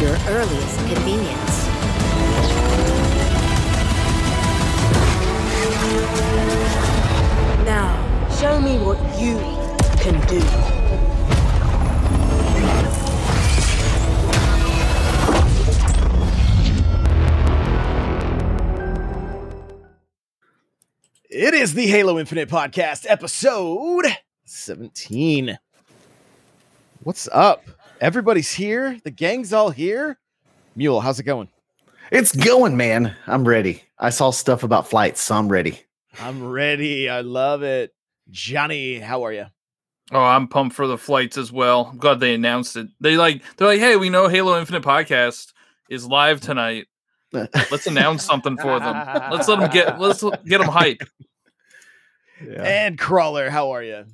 your earliest convenience. Now, show me what you can do. It is the Halo Infinite Podcast, episode 17. What's up? Everybody's here. The gang's all here. Mule, how's it going? It's going, man. I'm ready. I saw stuff about flights, so I'm ready. I'm ready. I love it. Johnny, how are you? Oh, I'm pumped for the flights as well. I'm glad they announced it. They like they're like, hey, we know Halo Infinite podcast is live tonight. Let's announce something for them. Let's let them get let's get them hype. Yeah. And Crawler, how are you?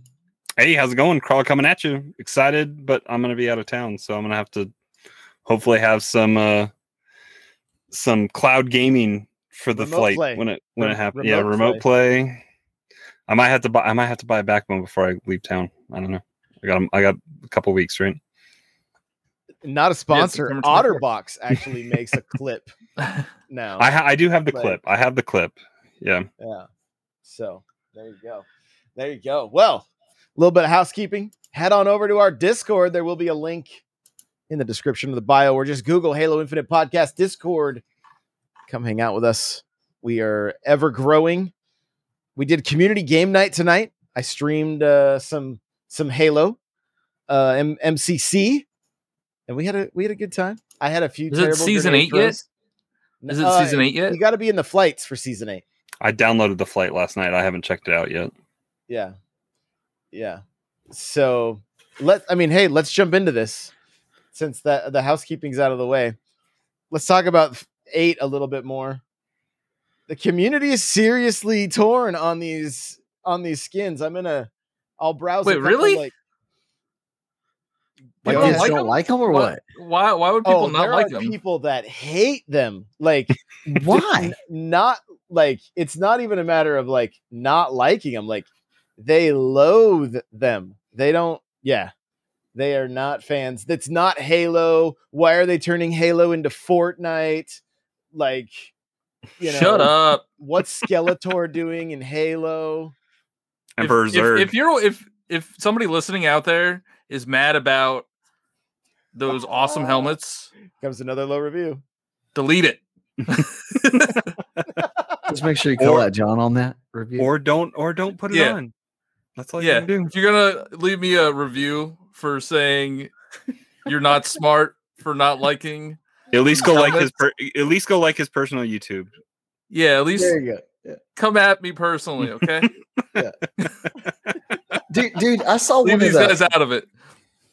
Hey, how's it going? Crawler coming at you. Excited, but I'm gonna be out of town, so I'm gonna have to hopefully have some uh some cloud gaming for the Remote flight play. when it when Re- it happens. Yeah, remote remote play. I might have to buy I might have to buy a backbone before I leave town. I don't know. I got I got a couple weeks, right? Not a sponsor. September 24th. Otterbox actually makes a clip now. I ha- I do have the Like- clip. I have the clip. Yeah. Yeah. So there you go. There you go. Well, a little bit of housekeeping. Head on over to our Discord. There will be a link in the description of the bio, or just Google Halo Infinite Podcast Discord. Come hang out with us. We are ever growing. We did community game night tonight. I streamed uh, some some Halo, uh, M- MCC, and we had a we had a good time. I had a few. Is it season grenade eight yet? Is it Uh, season eight yet? You got to be in the flights for season eight. I downloaded the flight last night. I haven't checked it out yet. Yeah. Yeah. So let I mean, hey, let's jump into this since that the housekeeping's out of the way. Let's talk about eight a little bit more. The community is seriously torn on these on these skins. I'm gonna I'll browse. a Wait, couple, really? Like, Like, don't like don't them? like them or Why, what? why why would people oh, not there like are them? people that hate them. Like Why? not like it's not even a matter of like not liking them like they loathe them they don't yeah they are not fans that's not halo why are they turning halo into fortnite like you know Shut up. what's skeletor doing in halo Emperor if, if, if you're if if somebody listening out there is mad about those awesome helmets, comes another low review delete it. Just make sure you call Or- out John on that review. or don't or don't put it Yeah. on. That's all you yeah, can do. if you're gonna leave me a review for saying you're not smart for not liking, At least go like his per- at least go like his personal YouTube. yeah, at least there you go. Yeah. come at me personally, okay? Dude, dude, I saw leave one of these the guys out of it.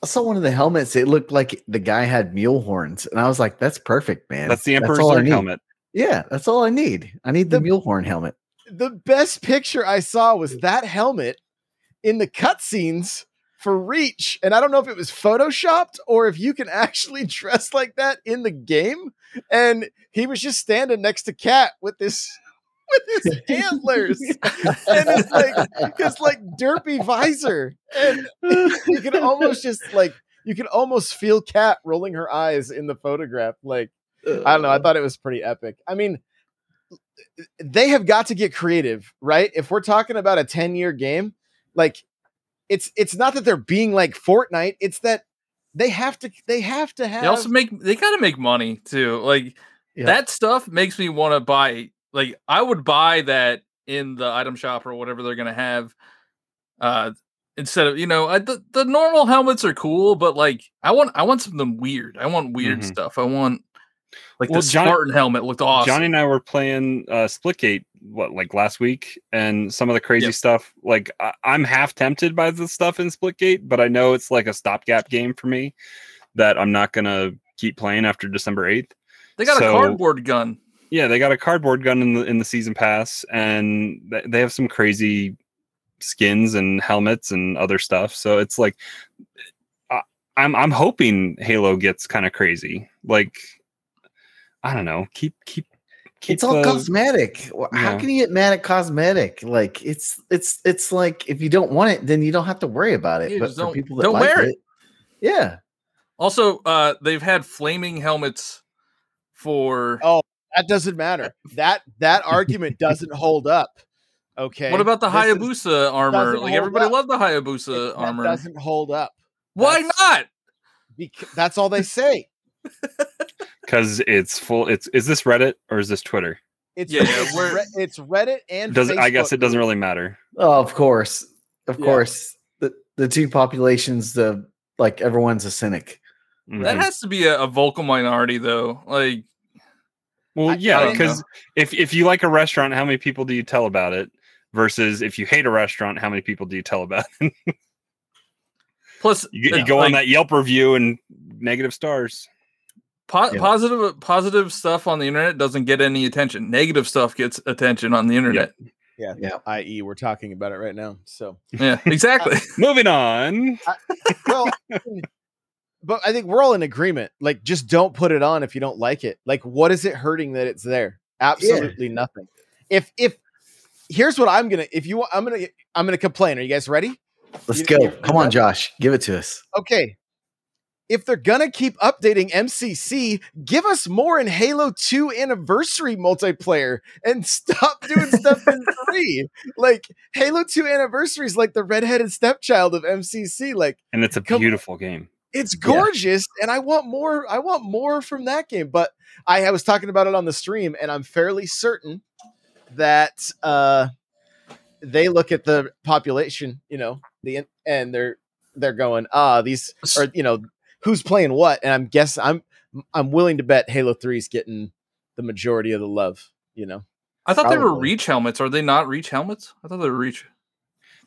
I saw one of the helmets. It looked like the guy had mule horns, and I was like, "That's perfect, man. That's the Emperor all I Zurg need. helmet. Yeah, that's all I need. I need the, The- mule horn helmet. the best picture i saw was that helmet in the cutscenes for reach and i don't know if it was photoshopped or if you can actually dress like that in the game and he was just standing next to cat with this with his antlers and it's like his like derpy visor and you can almost just like you can almost feel cat rolling her eyes in the photograph like I don't know. I uh. thought it was pretty epic. I mean, they have got to get creative, right? If we're talking about a 10 year game, like it's it's not that they're being like Fortnite, it's that they have to they have to have They also make they gotta make money too. Like Yeah. that stuff makes me want to buy. Like I would buy that in the item shop or whatever they're gonna have. Uh, instead of you know I, the the normal helmets are cool, but like I want I want something weird. I want weird Mhm. stuff. I want like Well, the Johnny- Spartan helmet looked awesome. Johnny and I were playing uh, Splitgate what like last week, and some of the crazy Yep. stuff. Like I- I'm half tempted by the stuff in Splitgate, but I know it's like a stopgap game for me that I'm not gonna keep playing after December eighth. they got so- a cardboard gun. Yeah, they got a cardboard gun in the in the season pass, and th- they have some crazy skins and helmets and other stuff. So it's like, I, I'm I'm hoping Halo gets kind of crazy. Like, I don't know, keep keep keep. it's all the- cosmetic. Wh- How can you get mad at cosmetic? Like it's it's it's like if you don't want it, then you don't have to worry about it. Yeah, but just for don't- people that don't like wear it, it. yeah. Also, uh, they've had flaming helmets for. Oh, That doesn't matter. That that argument doesn't hold up. Okay. what about the This is- Hayabusa armor? Like everybody up. loved the it- Hayabusa that armor. doesn't hold up. Why that's- not? Because that's all they say. because it's full. It's is this Reddit or is this Twitter? It's Yeah, it's, we're- Re- it's Reddit and Does I guess it doesn't really matter. Oh, of course, of Yeah. course. The the two populations, the like everyone's a cynic. That Mhm. has to be a, a vocal minority, though. Like, Well, I- I yeah, because if if you like a restaurant, how many people do you tell about it? Versus if you hate a restaurant, how many people do you tell about it? plus you, get- you uh, go on that Yelp review and negative stars. Po- Yeah. positive positive stuff on the internet doesn't get any attention. Negative stuff gets attention on the internet. Yeah. Yeah. I.e., we're talking about it right now. So Yeah, exactly. Uh, Moving on. well, but I think we're all in agreement. Like, just don't put it on if you don't like it. Like, what is it hurting that it's there? Absolutely nothing. If if here's what I'm gonna if you I'm gonna I'm gonna complain. Are you guys ready? Let's You- go. Come on, Josh. Give it to us. Okay. If they're gonna keep updating MCC, give us more in Halo 2 anniversary multiplayer and stop doing stuff in three. Like Halo 2 anniversary is like the redheaded stepchild of MCC. Like And it's a Come- beautiful game. it's gorgeous and i want more i want more from that game but i, I was talking about it on the stream and i'm fairly certain that uh they look at the population you know the and they're they're going ah these or you know who's playing what and i'm guess i'm i'm willing to bet halo 3 is getting the majority of the love you know I thought they were reach helmets. Are they not reach helmets? I thought they were reach.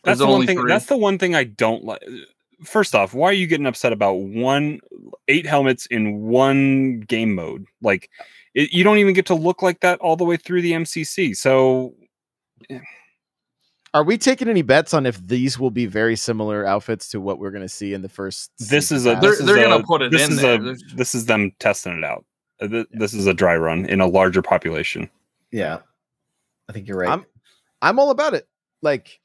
That's There's the one thing. three. That's the one thing I don't like. First off, why are you getting upset about one eight helmets in one game mode? Like, it, you don't even get to look like that all the way through the MCC. So eh. Are we taking any bets on if these will be very similar outfits to what we're going to see in the first this is a pass? They're- this is they're gonna put it this in is there. A, this is them testing it out. Uh, This is a dry run in a larger population. Yeah. I think you're right. I'm- I'm all about it. Like,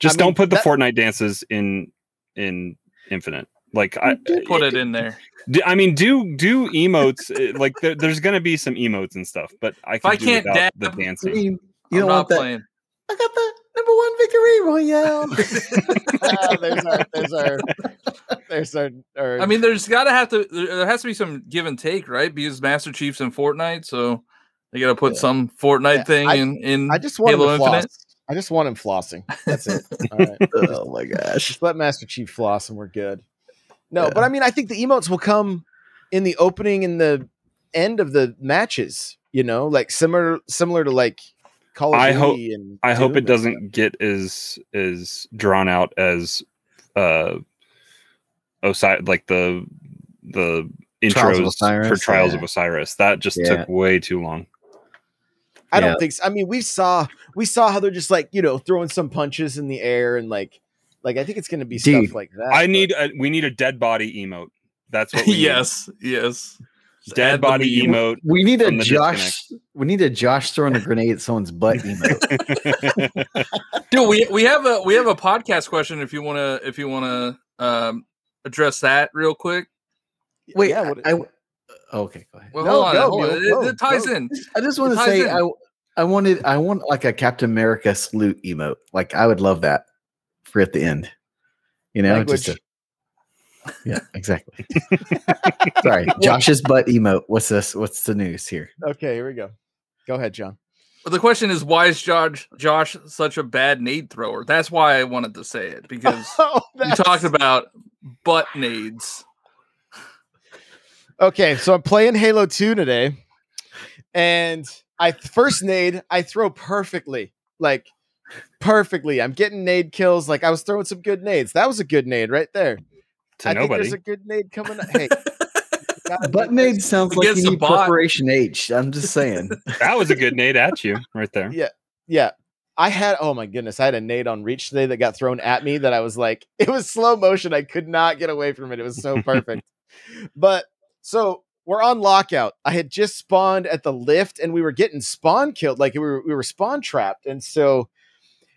Just I mean, don't put the that- Fortnite dances in in Infinite. Like I Put it in there. I mean, do do emotes. uh, like there, there's gonna be some emotes and stuff, but I If can I do can't without the dab- I dancing. mean, you I'm don't want not that. playing. I got the number one victory royale. ah, there's our, there's our, there's our, our I mean, there's got to have to. There there has to be some give and take, right? Because Master Chief's in Fortnite, so they got to put Yeah. some Fortnite Yeah, thing I- in in I just want him Halo floss. Infinite. I just want him flossing. That's it. All right. oh my gosh. Just let Master Chief floss and we're good. No, Yeah. but I mean, I think the emotes will come in the opening and the end of the matches. You know, like similar similar to like Call of I Duty hope- and I hope it doesn't get as as drawn out as uh Osiris like the the Trials of intros for Trials yeah. of Osiris. That just Yeah. took way too long. I Yeah. don't think so. I mean, we saw we saw how they're just like you know throwing some punches in the air and like like I think it's going to be Dude, stuff like that. I but- need a, we need a dead body emote. That's what we need. yes, yes. Just Dead body meme. emote. We need a From the Josh. We need a Josh throwing a grenade at someone's butt emote. Dude, we we have a we have a podcast question if you want to if you want to um address that real quick. Wait, yeah, what- I- okay, go ahead. Well, No, hold on, go, hold on. Mule, It, go, it ties go. in. I just want to say in. I I wanted I want like a Captain America salute emote. Like I would love that for at the end. You know, Language. just a, yeah, exactly. Sorry, Josh's butt emote. What's this? What's the news here? Okay, here we go. Go ahead, John. But the question is, why is Josh Josh such a bad nade thrower? That's why I wanted to say it because Oh, you talked about butt nades. Okay, so I'm playing Halo 2 today, and I first nade, I throw perfectly. Like perfectly. I'm getting nade kills. Like I was throwing some good nades. That was a good nade right there. To I think nobody. there's a good nade coming up. Hey, Butt nade sounds like you need bot. preparation H. I'm just saying. that was a good nade at you right there. Yeah. Yeah. I had oh my goodness, I had a nade on reach today that got thrown at me that I was like, it was slow motion. I could not get away from it. It was so perfect. but so we're on lockout. I had just spawned at the lift and we were getting spawn killed. Like we were we were spawn trapped. And so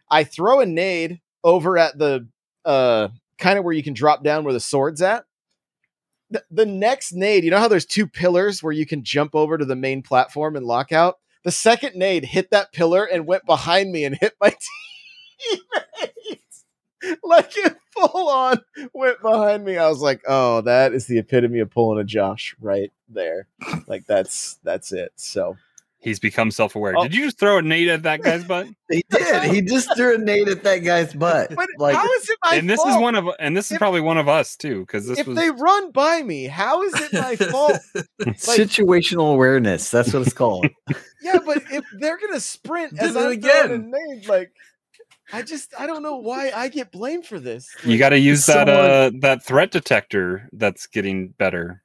I throw a nade over at the uh kind of where you can drop down where the sword's at. the, the next nade, you know how there's two pillars where you can jump over to the main platform and lock out? The second nade hit that pillar and went behind me and hit my teammates. like it full on went behind me. I was like, oh, that is the epitome of pulling a Josh right there. Like that's that's it. So He's become self-aware. Oh. Did you just throw a nade at that guy's butt? He did. He just threw a nade at that guy's butt. but like how is it my and this is one of and this is If- probably one of us too because this if was they run by me, how is it my fault? situational awareness. That's what it's called. Yeah, but if they're gonna sprint as Did it I'm again. a nade, like I just I don't know why I get blamed for this. you got to use that someone- uh that threat detector that's getting better.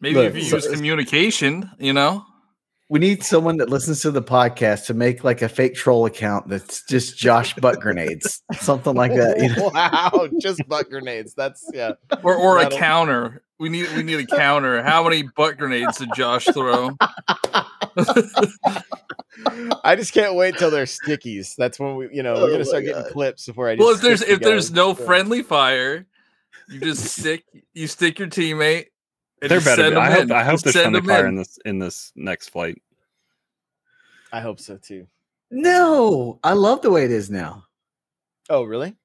Maybe Look, if you so- use communication, you know. We need someone that listens to the podcast to make like a fake troll account that's just Josh butt grenades, something like that. You know? Wow, just butt grenades. That's yeah. or or a That'll- counter. We need we need a counter. How many butt grenades did Josh throw? I just can't wait till they're stickies. That's when we, you know, we're Oh gonna my start getting God. clips before I. Just well, if there's if there's no friendly fire, you just stick you stick your teammate. And There just better. send Be. I 'em hope. in. I hope Just there's send friendly 'em fire in. in this in this next flight. I hope so too. No, I love the way it is now. Oh, really?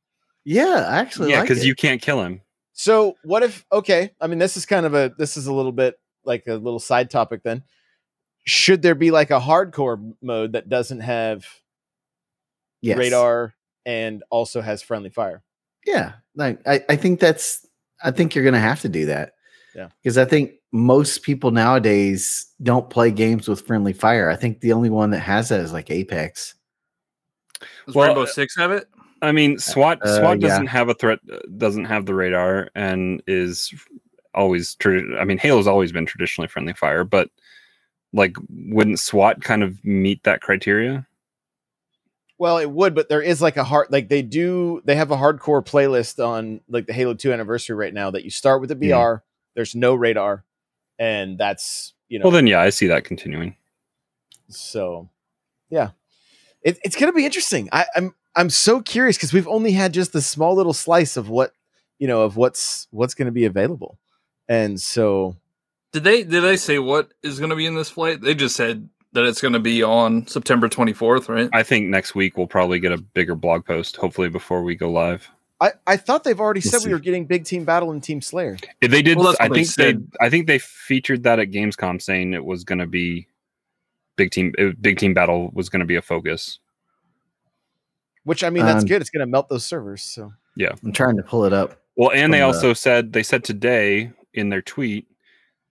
Yeah, I actually Yeah, because it. you can't kill him. So what if? Okay, I mean, this is kind of a this is a little bit like a little side topic. Then, should there be like a hardcore mode that doesn't have yes. radar and also has friendly fire? Yeah, like I, I think that's I think you're gonna have to do that. Yeah. Because I think most people nowadays don't play games with friendly fire. I think the only one that has that is like Apex. Does Well, Rainbow uh, Six have it? I mean, SWAT Uh, SWAT yeah. doesn't have a threat, uh, doesn't have the radar, and is always. tradi- I mean, Halo's always been traditionally friendly fire, but like, wouldn't SWAT kind of meet that criteria? Well, it would, but there is like a hard like they do they have a hardcore playlist on like the Halo 2 anniversary right now that you start with the BR, Hmm. There's no radar, and that's you know Well, then, yeah, I see that continuing. so yeah. It, it's gonna be interesting. I, I'm I'm so curious because we've only had just a small little slice of what you know of what's what's gonna be available. And so Did they did they say what is going to be in this flight? They just said that it's going to be on September 24th, right? I think next week we'll probably get a bigger blog post, hopefully before we go live. I, I thought they've already We'll said see. we were getting Big Team Battle and Team Slayer. If they did, Well, I think they, said. I think they featured that at Gamescom, saying it was going to be big team, uh, big team battle was going to be a focus. Which I mean that's Um, good. It's gonna melt those servers. So yeah, I'm trying to pull it up. Well, and they From the- also said they said today in their tweet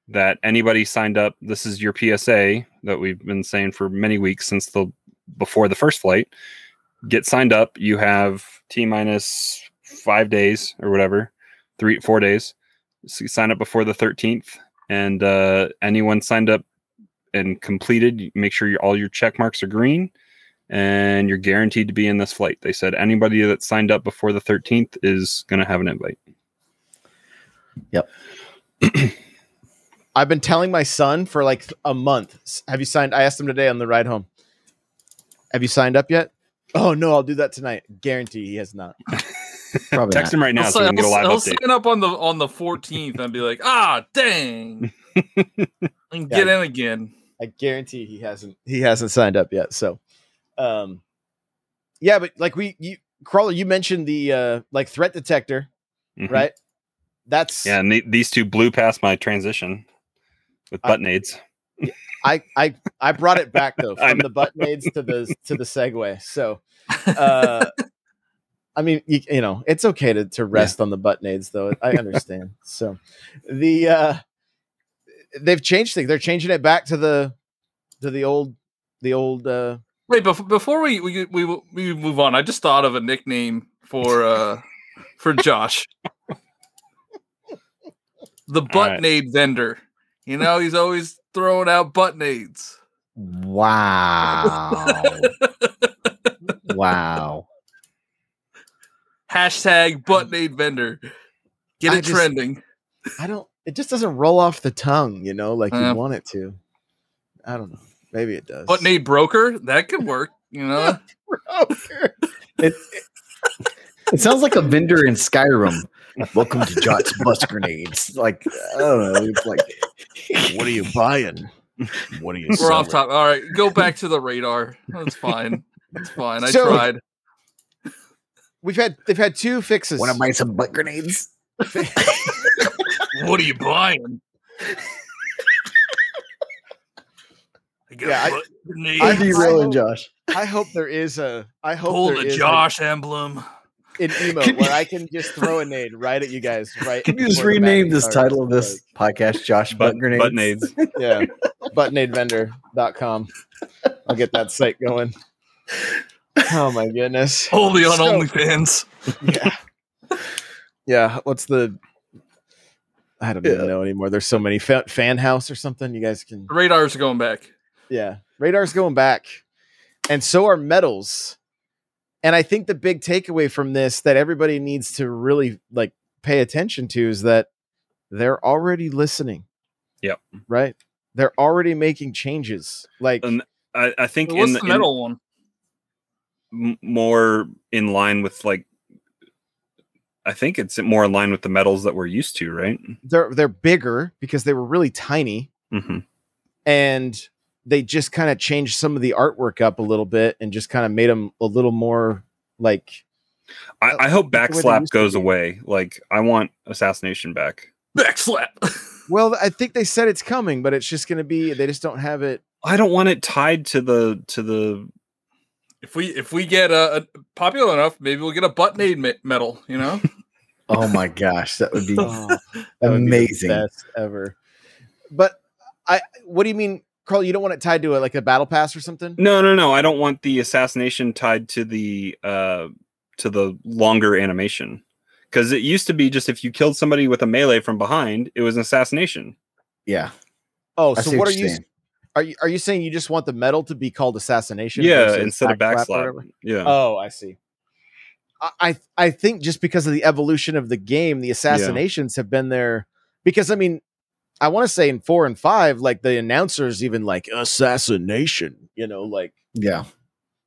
that anybody signed up. This is your PSA that we've been saying for many weeks since the before the first flight. Get signed up. You have t minus five days or whatever, three four days. So you sign up before the thirteenth, and uh, anyone signed up and completed, make sure your, all your check marks are green. And you're guaranteed to be in this flight. They said anybody that signed up before the 13th is going to have an invite. Yep. I've been telling my son for like a month. Have you signed? I asked him today on the ride home. Have you signed up yet? Oh no, I'll do that tonight. Guarantee he has not. Probably Text not. him right now He'll, so we can get a live he'll update. sign up on the on the 14th and be like, ah, dang, and get in again. I guarantee he hasn't. He hasn't signed up yet. So, um, yeah, but like we, you, crawler, you mentioned the uh like threat detector, Mhm. right? That's Yeah, and the, these two blew past my transition with I- butt nades. I I I brought it back though from the button aids to the to the segue. So, uh, I mean, you, you know, it's okay to to rest on the button aids though. I understand. so, the uh, they've changed things. They're changing it back to the to the old the old. uh Wait, before before we we we we move on, I just thought of a nickname for uh for Josh. The right. butt nade vendor. You know, he's always throwing out butt nades. Wow. wow. Hashtag butt nade vendor. Get I it just- trending. I don't. It just doesn't roll off the tongue, you know, like Uh. you want it to. I don't know. Maybe it does. Butt nade broker, that could work. You know, broker. It, it sounds like a vendor in Skyrim. Welcome to Jot's Bus Grenades. Like, I don't know. It's like, What are you buying? What are you? We're off top. All right, go back to the radar. That's fine. That's fine. I So- tried. We've had they've had two fixes. want to buy some butt grenades? What are you buying? I got Yeah, I- butt grenades. I- I'm derailing Josh. I hope there is a. I hope Pull there the is a- Josh emblem. an emote where I can just throw a nade right at you guys. Right. Can you just rename this title of this podcast Josh Butt, Butt, Grenades? butt nades. Like, yeah. Buttonadevendor.com. I'll get that site going. Oh my goodness. Only on So- OnlyFans. Yeah. Yeah. What's the? I don't even Yeah. know anymore. There's so many fa- fan house or something. You guys can. Radars going back. Yeah. Radar's going back. And so are medals. And I think the big takeaway from this that everybody needs to really like pay attention to is that they're already listening. Yep. Right? They're already making changes. Like And I, I think What's in the the medal one? M- more in line with like I think it's more in line with the medals that we're used to, right? they're they're bigger because they were really tiny hmm and they just kind of changed some of the artwork up a little bit and just kind of made them a little more like I, I hope That's the way they backslap goes away. Like I want assassination back. Backslap. well i think they said it's coming but it's just going to be they just don't have it I don't want it tied to the to the if we if we get a popular enough, maybe we'll get a butt nade me- medal. You know, Oh my gosh, that would be Oh, that would be the amazing. best ever but i what do you mean carl you don't want it tied to a, like a battle pass or something No, no, no. I don't want the assassination tied to the uh to the longer animation. Because it used to be just if you killed somebody with a melee from behind, it was an assassination. Yeah. oh I so see what are you're you saying. Are you are you saying you just want the medal to be called assassination Yeah, instead of backslap or backslap. whatever? Yeah. Oh, I see. I I- I think just because of the evolution of the game, the assassinations have been there. Because I mean, I want to say in four and five, like the announcers even like assassination, you know, like. Yeah.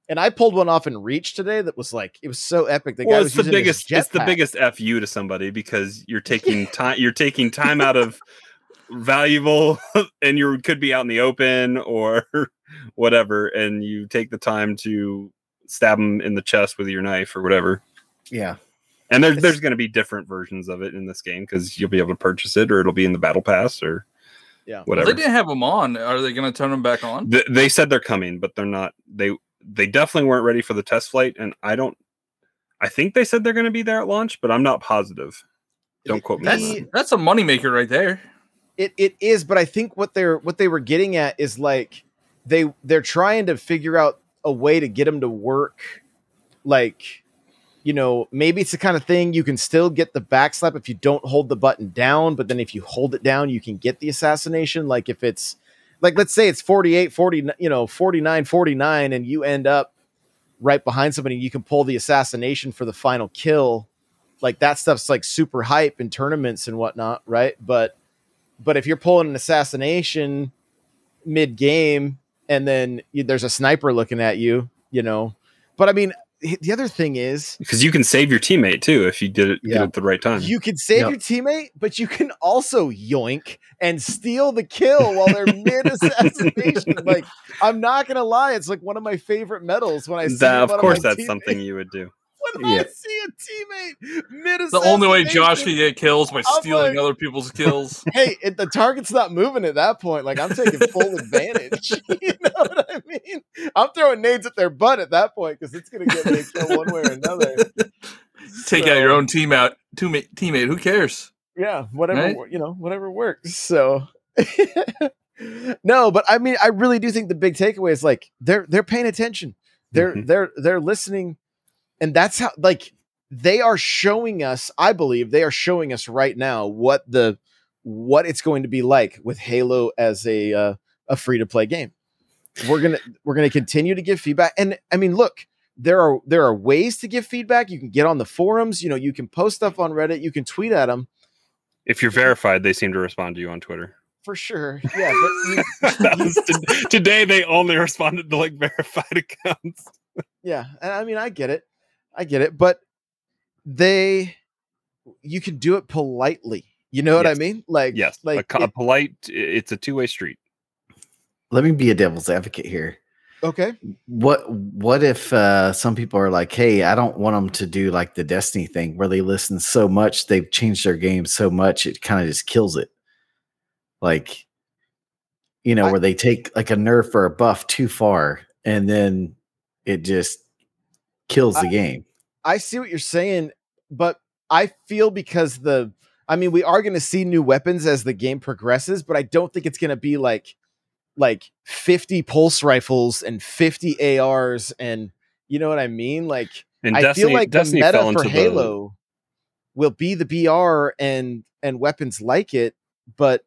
And I pulled one off in Reach today that was like it was so epic. The guy well, was the biggest. It's the biggest fu to somebody because you're taking time. You're taking time out of valuable, and you could be out in the open or whatever, and you take the time to stab them in the chest with your knife or whatever. Yeah. And there's there's going to be different versions of it in this game because you'll be able to purchase it, or it'll be in the battle pass, or Yeah. well, whatever. they didn't have them on. Are they going to turn them back on? Th- they said they're coming, but they're not. They they definitely weren't ready for the test flight, and I don't. I think they said they're going to be there at launch, but I'm not positive. Don't quote me. on That's that. that's a moneymaker right there. It it is but i think what they're what they were getting at is like they they're trying to figure out a way to get them to work. Like you know maybe it's the kind of thing you can still get the backslap if you don't hold the button down but then if you hold it down you can get the assassination. Like if it's like let's say it's 48 40 you know 49 49 and you end up right behind somebody you can pull the assassination for the final kill. Like that stuff's like super hype in tournaments and whatnot right? But but if you're pulling an assassination mid game and then you, there's a sniper looking at you, you know. But I mean, the other thing is because you can save your teammate too if you did it, did Yeah. at the right time. you can save Yep. your teammate, but you can also yoink and steal the kill while they're mid assassination. like, I'm not gonna lie, it's like one of my favorite medals when I see That, of one course, my that's teammates- something you would do. When I see a teammate mid The only way Josh can get kills by I'm stealing like- other people's kills. hey, it, the target's not moving at that point. Like I'm taking full advantage. you know what I mean? I'm throwing nades at their butt at that point because it's gonna get me a kill one way or another. Take out your own team out teammate. Teammate, who cares? Yeah, whatever Right? you know, whatever works. So no, but I mean, I really do think the big takeaway is like they're they're paying attention. They're Mhm. they're they're listening, and that's how like they are showing us. I believe they are showing us right now what the what it's going to be like with Halo as a uh, a free to play game. We're gonna we're gonna continue to give feedback, and I mean, look, there are there are ways to give feedback. You can get on the forums. You know, you can post stuff on Reddit. You can tweet at them If you're verified, they seem to respond to you on Twitter. for sure. Yeah, but you, to- today, they only responded to like verified accounts. yeah, and I mean, I get it, I get it, but they you can do it politely. You know what I mean? Like Yes, like co- a polite. It's a two way street. Let me be a devil's advocate here. okay. What what if uh, some people are like, hey, I don't want them to do like the Destiny thing where they listen so much, they've changed their game so much, it kind of just kills it. Like, you know, I- where they take like a nerf or a buff too far, and then it just kills the I- game. I see what you're saying, but I feel because the I mean, we are going to see new weapons as the game progresses, but I don't think it's going to be like like 50 pulse rifles and 50 ARs and you know what I mean? Like And I Destiny, feel like Destiny the meta fell into for the- Halo will be the BR and and weapons like it, but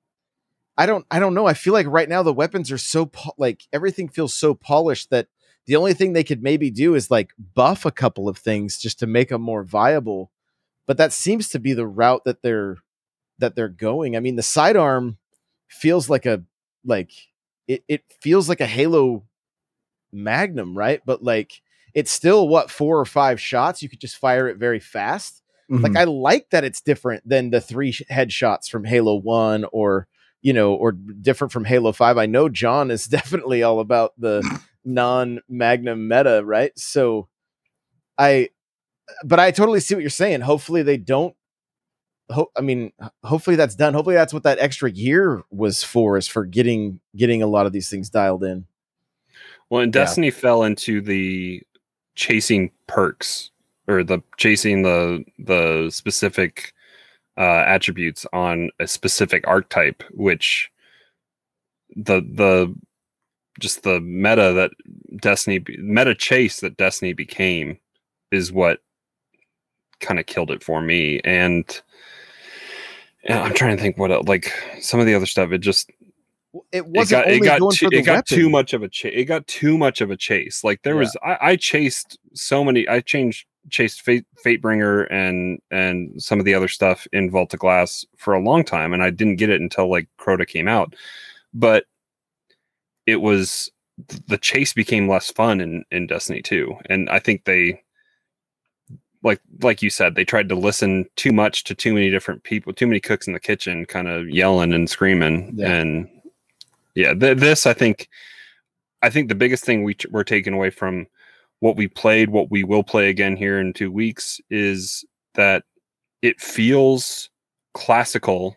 I don't I don't know. I feel like right now the weapons are so po- like everything feels so polished that the only thing they could maybe do is like buff a couple of things just to make them more viable. But that seems to be the route that they're that they're going. I mean, the sidearm feels like a like it, it feels like a Halo Magnum, right? But like it's still what four or five shots. You could just fire it very fast. Like Mhm. I like that it's different than the three headshots from Halo One, or you know, or different from Halo Five. I know John is definitely all about the non-Magnum meta, right? So, I, but I totally see what you're saying. Hopefully they don't. Ho- I mean, hopefully that's done. Hopefully that's what that extra year was for, is for getting getting a lot of these things dialed in. Well, and Yeah. Destiny fell into the chasing perks or the chasing the the specific uh, attributes on a specific archetype, which the the just the meta that Destiny meta chase that Destiny became is what kind of killed it for me. And, and I'm trying to think what else, like some of the other stuff. It just It it wasn't got it got too, it got too much of a chase. It got too much of a chase. Like there Yeah. was, I, I chased so many. I changed chased Fate Fatebringer and and some of the other stuff in Vault of Glass for a long time, and I didn't get it until like Crota came out. But it was the chase became less fun in in Destiny 2, and I think they like like you said they tried to listen too much to too many different people too many cooks in the kitchen kind of yelling and screaming. Yeah. and yeah th- this i think i think the biggest thing we t- we're taking away from what we played what we will play again here in two weeks is that it feels classical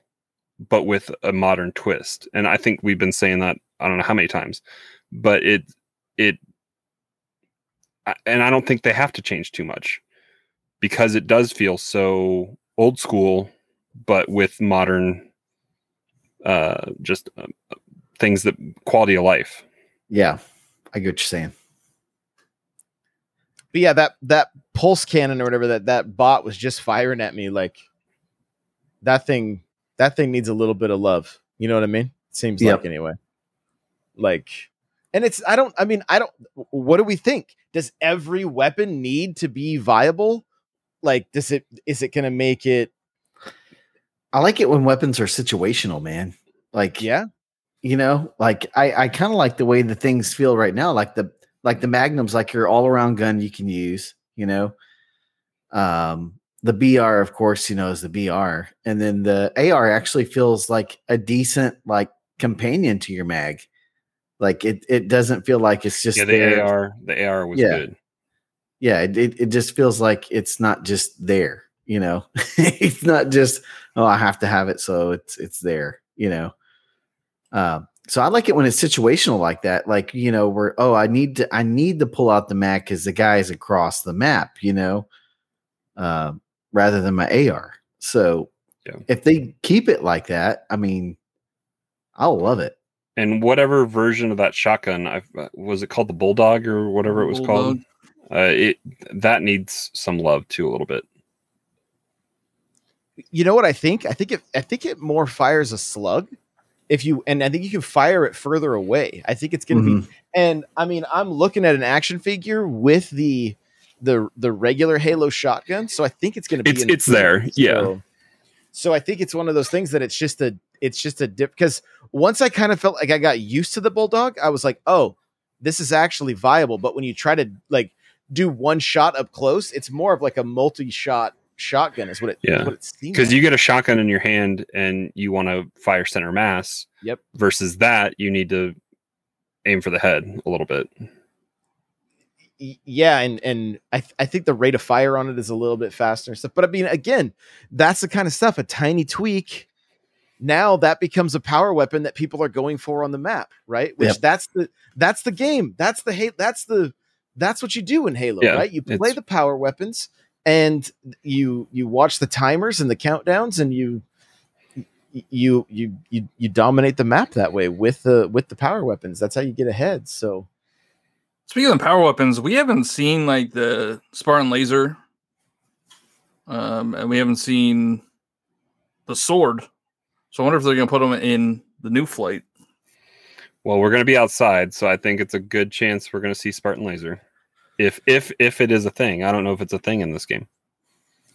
but with a modern twist. And i think we've been saying that i don't know how many times but it it and i don't think they have to change too much because it does feel so old school but with modern uh just uh, things that quality of life yeah, I get what you're saying. but yeah, that that pulse cannon or whatever that that bot was just firing at me like that thing that thing needs a little bit of love. You know what I mean? Seems Yep. like anyway. Like and it's I don't I mean I don't what do we think? Does every weapon need to be viable? Like does it is it going to make it I like it when weapons are situational, man. Like yeah? you know like i i kind of like the way the things feel right now like the like the magnums like your all around gun you can use you know um the br of course you know is the br and then the ar actually feels like a decent like companion to your mag like it it doesn't feel like it's just yeah the there. ar the ar was Yeah. good yeah it, it, it just feels like it's not just there you know it's not just oh i have to have it so it's it's there you know um so i like it when it's situational like that like you know where oh i need to i need to pull out the mac because the guy is across the map you know um rather than my ar so Yeah. if they keep it like that i mean i'll love it and whatever version of that shotgun i was it called the bulldog or whatever it was called uh it that needs some love too a little bit You know what I think? I think it I think it more fires a slug if you and I think you can fire it further away. I think it's going to be And I mean, I'm looking at an action figure with the the the regular Halo shotgun, so I think it's going to be. It's- in the it's there, team. yeah. So, so I think it's one of those things that it's just a it's just a dip because once I kind of felt like I got used to the bulldog, I was like, oh, this is actually viable. But when you try to like do one shot up close, it's more of like a multi shot shotgun is what it Yeah. what it seems because like. you get a shotgun in your hand and you want to fire center mass. Yep. Versus that, you need to aim for the head a little bit. Yeah and and I, th- I think the rate of fire on it is a little bit faster and stuff but i mean again that's the kind of stuff a tiny tweak now that becomes a power weapon that people are going for on the map right? Which Yep. that's the that's the game. That's the hate that's the that's what you do in halo Yeah, right? You play the power weapons and you you watch the timers and the countdowns and you you you you you dominate the map that way with the with the power weapons. That's how you get ahead so. Speaking of power weapons, we haven't seen like the Spartan laser, um, and we haven't seen the sword. So I wonder if they're going to put them in the new flight. Well, we're going to be outside, so I think it's a good chance we're going to see Spartan laser. If if if it is a thing, I don't know if it's a thing in this game.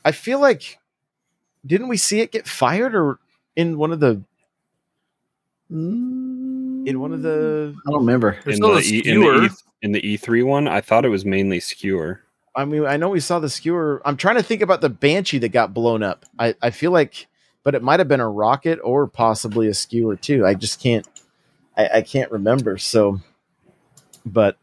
I feel like didn't we see it get fired or in one of the mm, in one of the I don't remember. In the, a e, in the. E in the E3 one, I thought it was mainly skewer. I mean I know we saw the skewer. I'm trying to think about the banshee that got blown up. I, I feel like but it might have been a rocket or possibly a skewer too. I just can't I, I can't remember. So but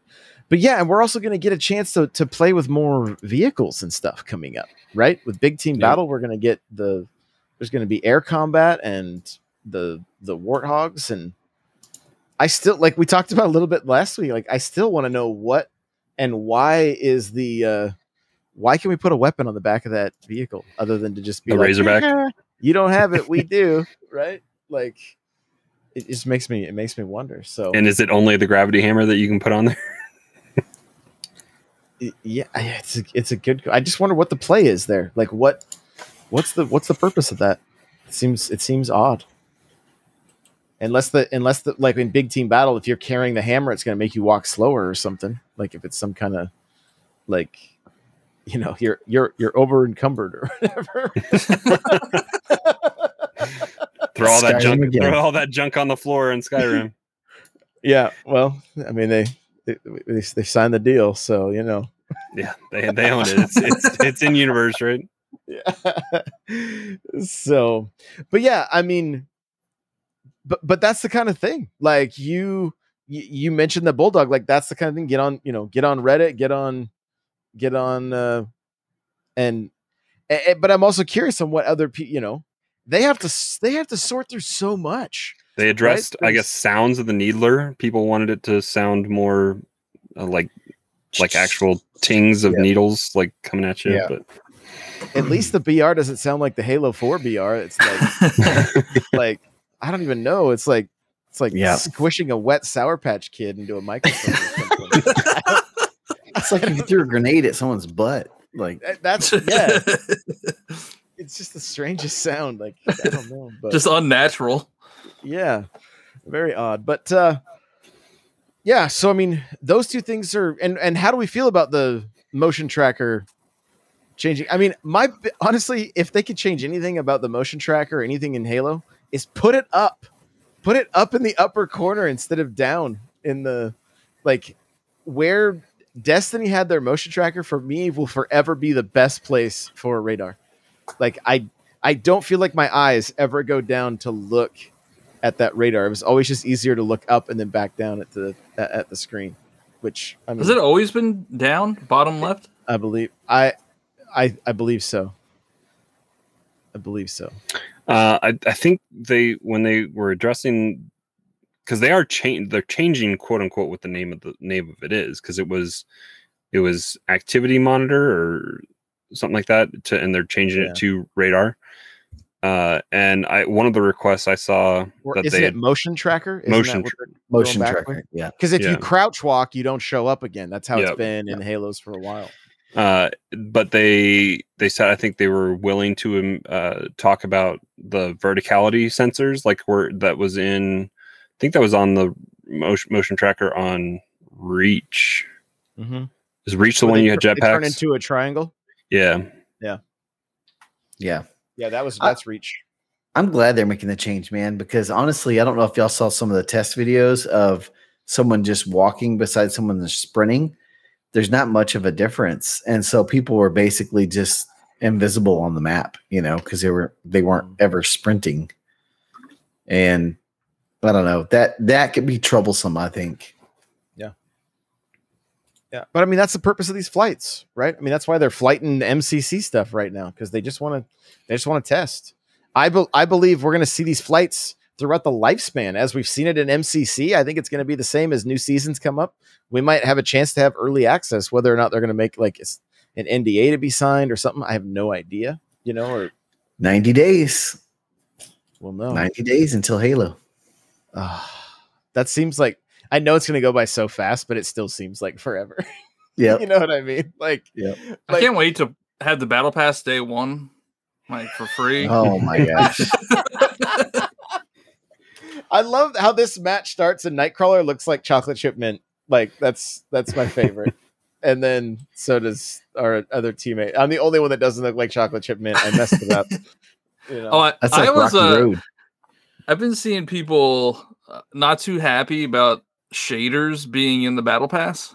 but yeah, and we're also going to get a chance to to play with more vehicles and stuff coming up, right? With big team Yeah. battle, we're going to get the there's going to be air combat and the the warthogs and I still like we talked about a little bit last week. Like I still want to know what and why is the uh why can we put a weapon on the back of that vehicle other than to just be The like, Razorback? You don't have it, we do, right? Like it just makes me it makes me wonder. So And is it only the gravity hammer that you can put on there? yeah, it's a, it's a good. I just wonder what the play is there. Like what what's the what's the purpose of that? It seems it seems odd. Unless the unless the like in big team battle, if you're carrying the hammer, it's going to make you walk slower or something. Like if it's some kind of like you know you're you're you're over encumbered or whatever. Throw all that Skyrim junk, again. throw all that junk on the floor in Skyrim. yeah, well, I mean they they, they they signed the deal, so you know. yeah, they they own it. It's it's it's in universe, right? Yeah. so, but yeah, I mean, but but that's the kind of thing. Like you, you you mentioned the bulldog. Like that's the kind of thing. Get on, you know, get on Reddit. Get on, get on, uh, and, a- a- but I'm also curious on what other people. You know, they have to they have to sort through so much. They addressed, I guess, sounds of the needler. People wanted it to sound more uh, like like actual tings of Yeah. needles like coming at you. Yeah. But At least the BR doesn't sound like the Halo Four BR. It's like like I don't even know. It's like it's like Yeah. squishing a wet Sour Patch Kid into a microphone. Or something. It's like if you threw a grenade at someone's butt. Like That- That's yeah. It's just the strangest sound. Like I don't know, but Just unnatural. yeah, very odd. But uh yeah, so I mean, those two things are and and how do we feel about the motion tracker changing? I mean, my honestly, if they could change anything about the motion tracker or anything in Halo, is put it up, put it up in the upper corner instead of down in the like where Destiny had their motion tracker. For me, will forever be the best place for a radar. Like I, I don't feel like my eyes ever go down to look at that radar. It was always just easier to look up and then back down at the at, at the screen, which I mean, Has it always been down, bottom left? I believe I, I I believe so. I believe so. uh, I I think they when they were addressing because they are change they're changing quote unquote what the name of the name of it is because it was it was activity monitor or something like that to and they're changing Yeah. it to radar. Uh, and I one of the requests I saw Or that isn't they it motion tracker? Isn't Motion tra- motion back with? tracker. Yeah. Because if Yeah. you crouch walk, you don't show up again. That's how Yep. it's been in Halos for a while. uh but they they said i think they were willing to um, uh talk about the verticality sensors like where that was in i think that was on the motion, motion tracker on reach Mm-hmm. is reach the one you had Turn jetpacks into a triangle. yeah Yeah. Yeah, Yeah. that was I- that's reach. I'm glad they're making the change, man, because honestly, I don't know if y'all saw some of the test videos of someone just walking beside someone that's sprinting. There's not much of a difference. And so people were basically just invisible on the map, you know, because they were they weren't ever sprinting. And I don't know that that could be troublesome. I think. Yeah, Yeah, but I mean that's the purpose of these flights, right? I mean that's why they're flighting MCC stuff right now because they just want to they just want to test. I be- I believe we're going to see these flights throughout the lifespan as we've seen it in MCC. I think it's going to be the same as new seasons come up. We might have a chance to have early access, whether or not they're going to make like an NDA to be signed or something. I have no idea, you know, or Ninety days. Well, no. Ninety days until Halo. Ah, that seems like I know it's going to go by so fast, but it still seems like forever. Yeah, you know what I mean? Like, Yep. I can't wait to have the battle pass day one, like for free. Oh my gosh. I love how this match starts and Nightcrawler looks like chocolate chip mint. Like that's that's my favorite. and then so does our other teammate. I'm the only one that doesn't look like chocolate chip mint. I messed it up. You know? Oh, I, That's I like was. Rocky Uh, Road. I've been seeing people uh, not too happy about shaders being in the battle pass.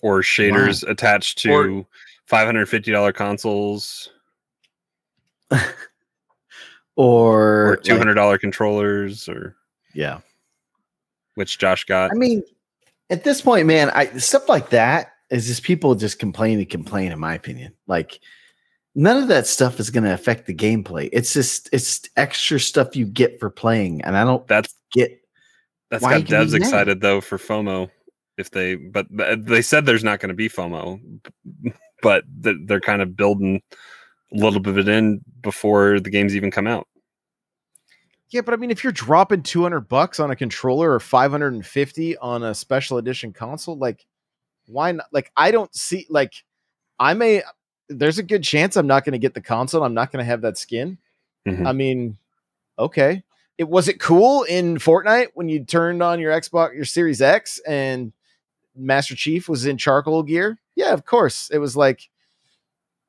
or shaders attached to Or- five hundred fifty dollar consoles Or, or two hundred dollar controllers, or yeah. which Josh got. I mean, at this point, man, I stuff like that is just people just complain and complain, in my opinion. Like none of that stuff is going to affect the gameplay. It's just it's extra stuff you get for playing, and I don't That's get. that's got you can be devs mad? excited though for FOMO. If they, but they said there's not going to be FOMO, but they're kind of building a little bit of it in before the games even come out. yeah, but I mean, if you're dropping 200 bucks on a controller or 550 on a special edition console, like, why not? Like, I don't see like I may. There's a good chance I'm not going to get the console. I'm not going to have that skin. Mhm. I mean, okay. It was it cool in Fortnite when you turned on your Xbox, your Series X, and Master Chief was in charcoal gear? Yeah, of course. It was like,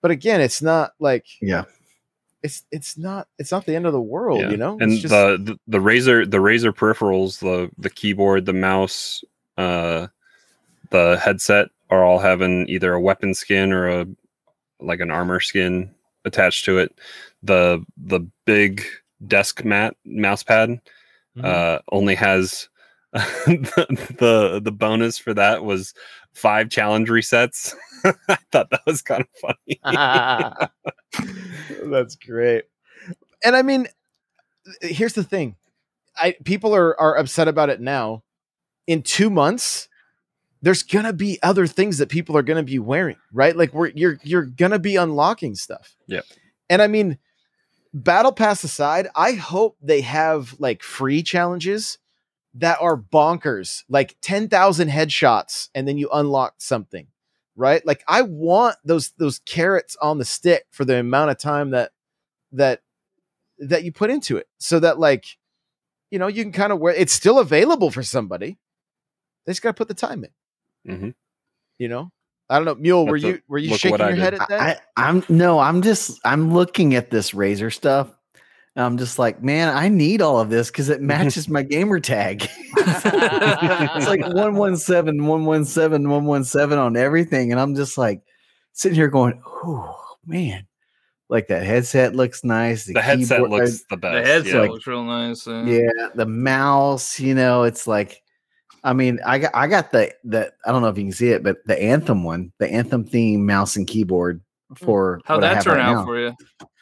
but again, it's not like Yeah, it's it's not it's not the end of the world, Yeah. you know. and It's just- the, the the Razer the Razer peripherals the the keyboard the mouse uh the headset are all having either a weapon skin or a like an armor skin attached to it the the big desk mat mouse pad Mhm. uh only has the, the the bonus for that was five challenge resets i thought that was kind of funny That's great. And I mean, here's the thing. I people are are upset about it now. In 2 months, there's going to be other things that people are going to be wearing, right? Like we're you're you're going to be unlocking stuff. Yep. And I mean, battle pass aside, I hope they have like free challenges that are bonkers, like 10,000 headshots and then you unlock something right? Like I want those those carrots on the stick for the amount of time that that that you put into it, so that like you know you can kind of wear. It's still available for somebody. They just got to put the time in. Mhm. You know, I don't know, Mule. Were That's you were you shaking your I head at that? I, I'm no, I'm just I'm looking at this Razer stuff. and I'm just like, man, I need all of this because it matches my gamer tag. it's like 117, 117, 117 on everything. And I'm just like sitting here going, oh man, like that headset looks nice. the headset looks the best the headset yeah. looks real nice. uh, yeah, the mouse, you know, it's like I mean, I got I got the the I don't know if you can see it, but the anthem one, the anthem theme mouse and keyboard for How'd what I that have turn right out now. for you?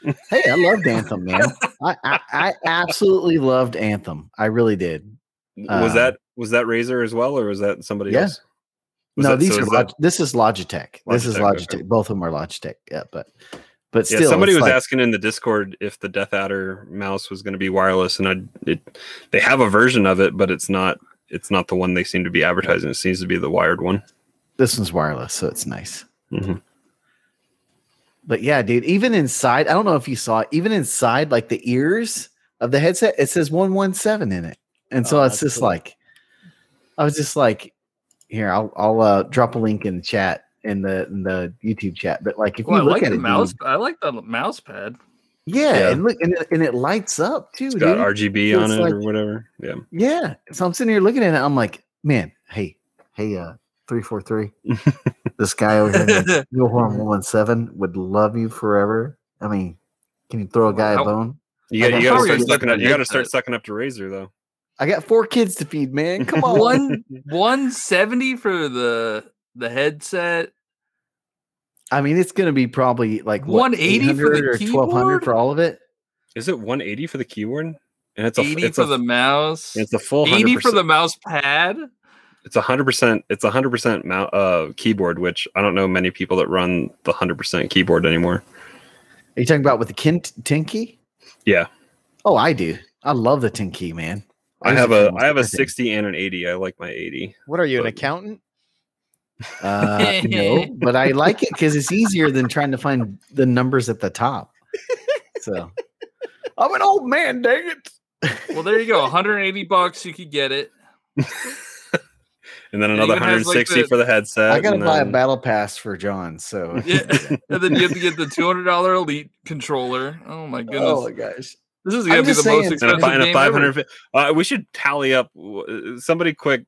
Hey, I loved Anthem, man. I, I, I absolutely loved Anthem. I really did. was Uh, that was that Razer as well, or was that somebody Yeah. else? Was no, that- these so are is Log- that- this is Logitech. This is Logitech, Logitech. okay. Both of them are Logitech. Yeah, but but still, yeah, somebody was like- asking in the Discord if the DeathAdder mouse was going to be wireless, and I it they have a version of it, but it's not it's not the one they seem to be advertising. It seems to be the wired one. This one's wireless, so it's nice. Mhm. But yeah, dude, even inside, I don't know if you saw it, even inside like the ears of the headset, it says 117 in it. And so Oh, it's just cool. like I was just like, here, I'll I'll uh, drop a link in the chat in the in the YouTube chat. But like if Well, I you look like at the it, mouse. dude, I like the mouse pad. Yeah, Yeah. and look and it, and it lights up too, It's dude. got RGB on It's it like- or whatever. Yeah, Yeah. So I'm sitting here looking at it. I'm like, man, hey, hey, uh, three four three. This guy over here, in the Horn One One Seven, would love you forever. I mean, can you throw a guy a How- bone? You, got, I'm you got to start sucking up. You got to start sucking up to Razer though. I got four kids to feed, man. Come on. one one seventy for the the headset. I mean, it's gonna be probably like what, 180 for the 800 or twelve hundred for all of it. Is it 180 for the keyboard? And it's a Eighty it's for a, the mouse. It's a full 80 for 100%. the mouse pad. It's a hundred percent. It's a hundred percent mount uh keyboard, which I don't know many people that run the hundred percent keyboard anymore. Are you talking about with the kin- Tinky? Yeah, Oh, I do. I love the Tinky, man. I use have a I for a have a sixty and an eighty. I like my eighty. What are you, an accountant? Uh, no, but I like it because it's easier than trying to find the numbers at the top. So I'm an old man, dang it. Well, there you go. 180 bucks. You could get it. And then another even has, like, 160 the- for the headset. I gotta and buy a battle pass for John. So Yeah. and then you have to get the $200 Elite controller. Oh my goodness. oh my gosh. this is I'm going to be the just most saying- and a, expensive fi- and a game 500 uh, we should tally up somebody quick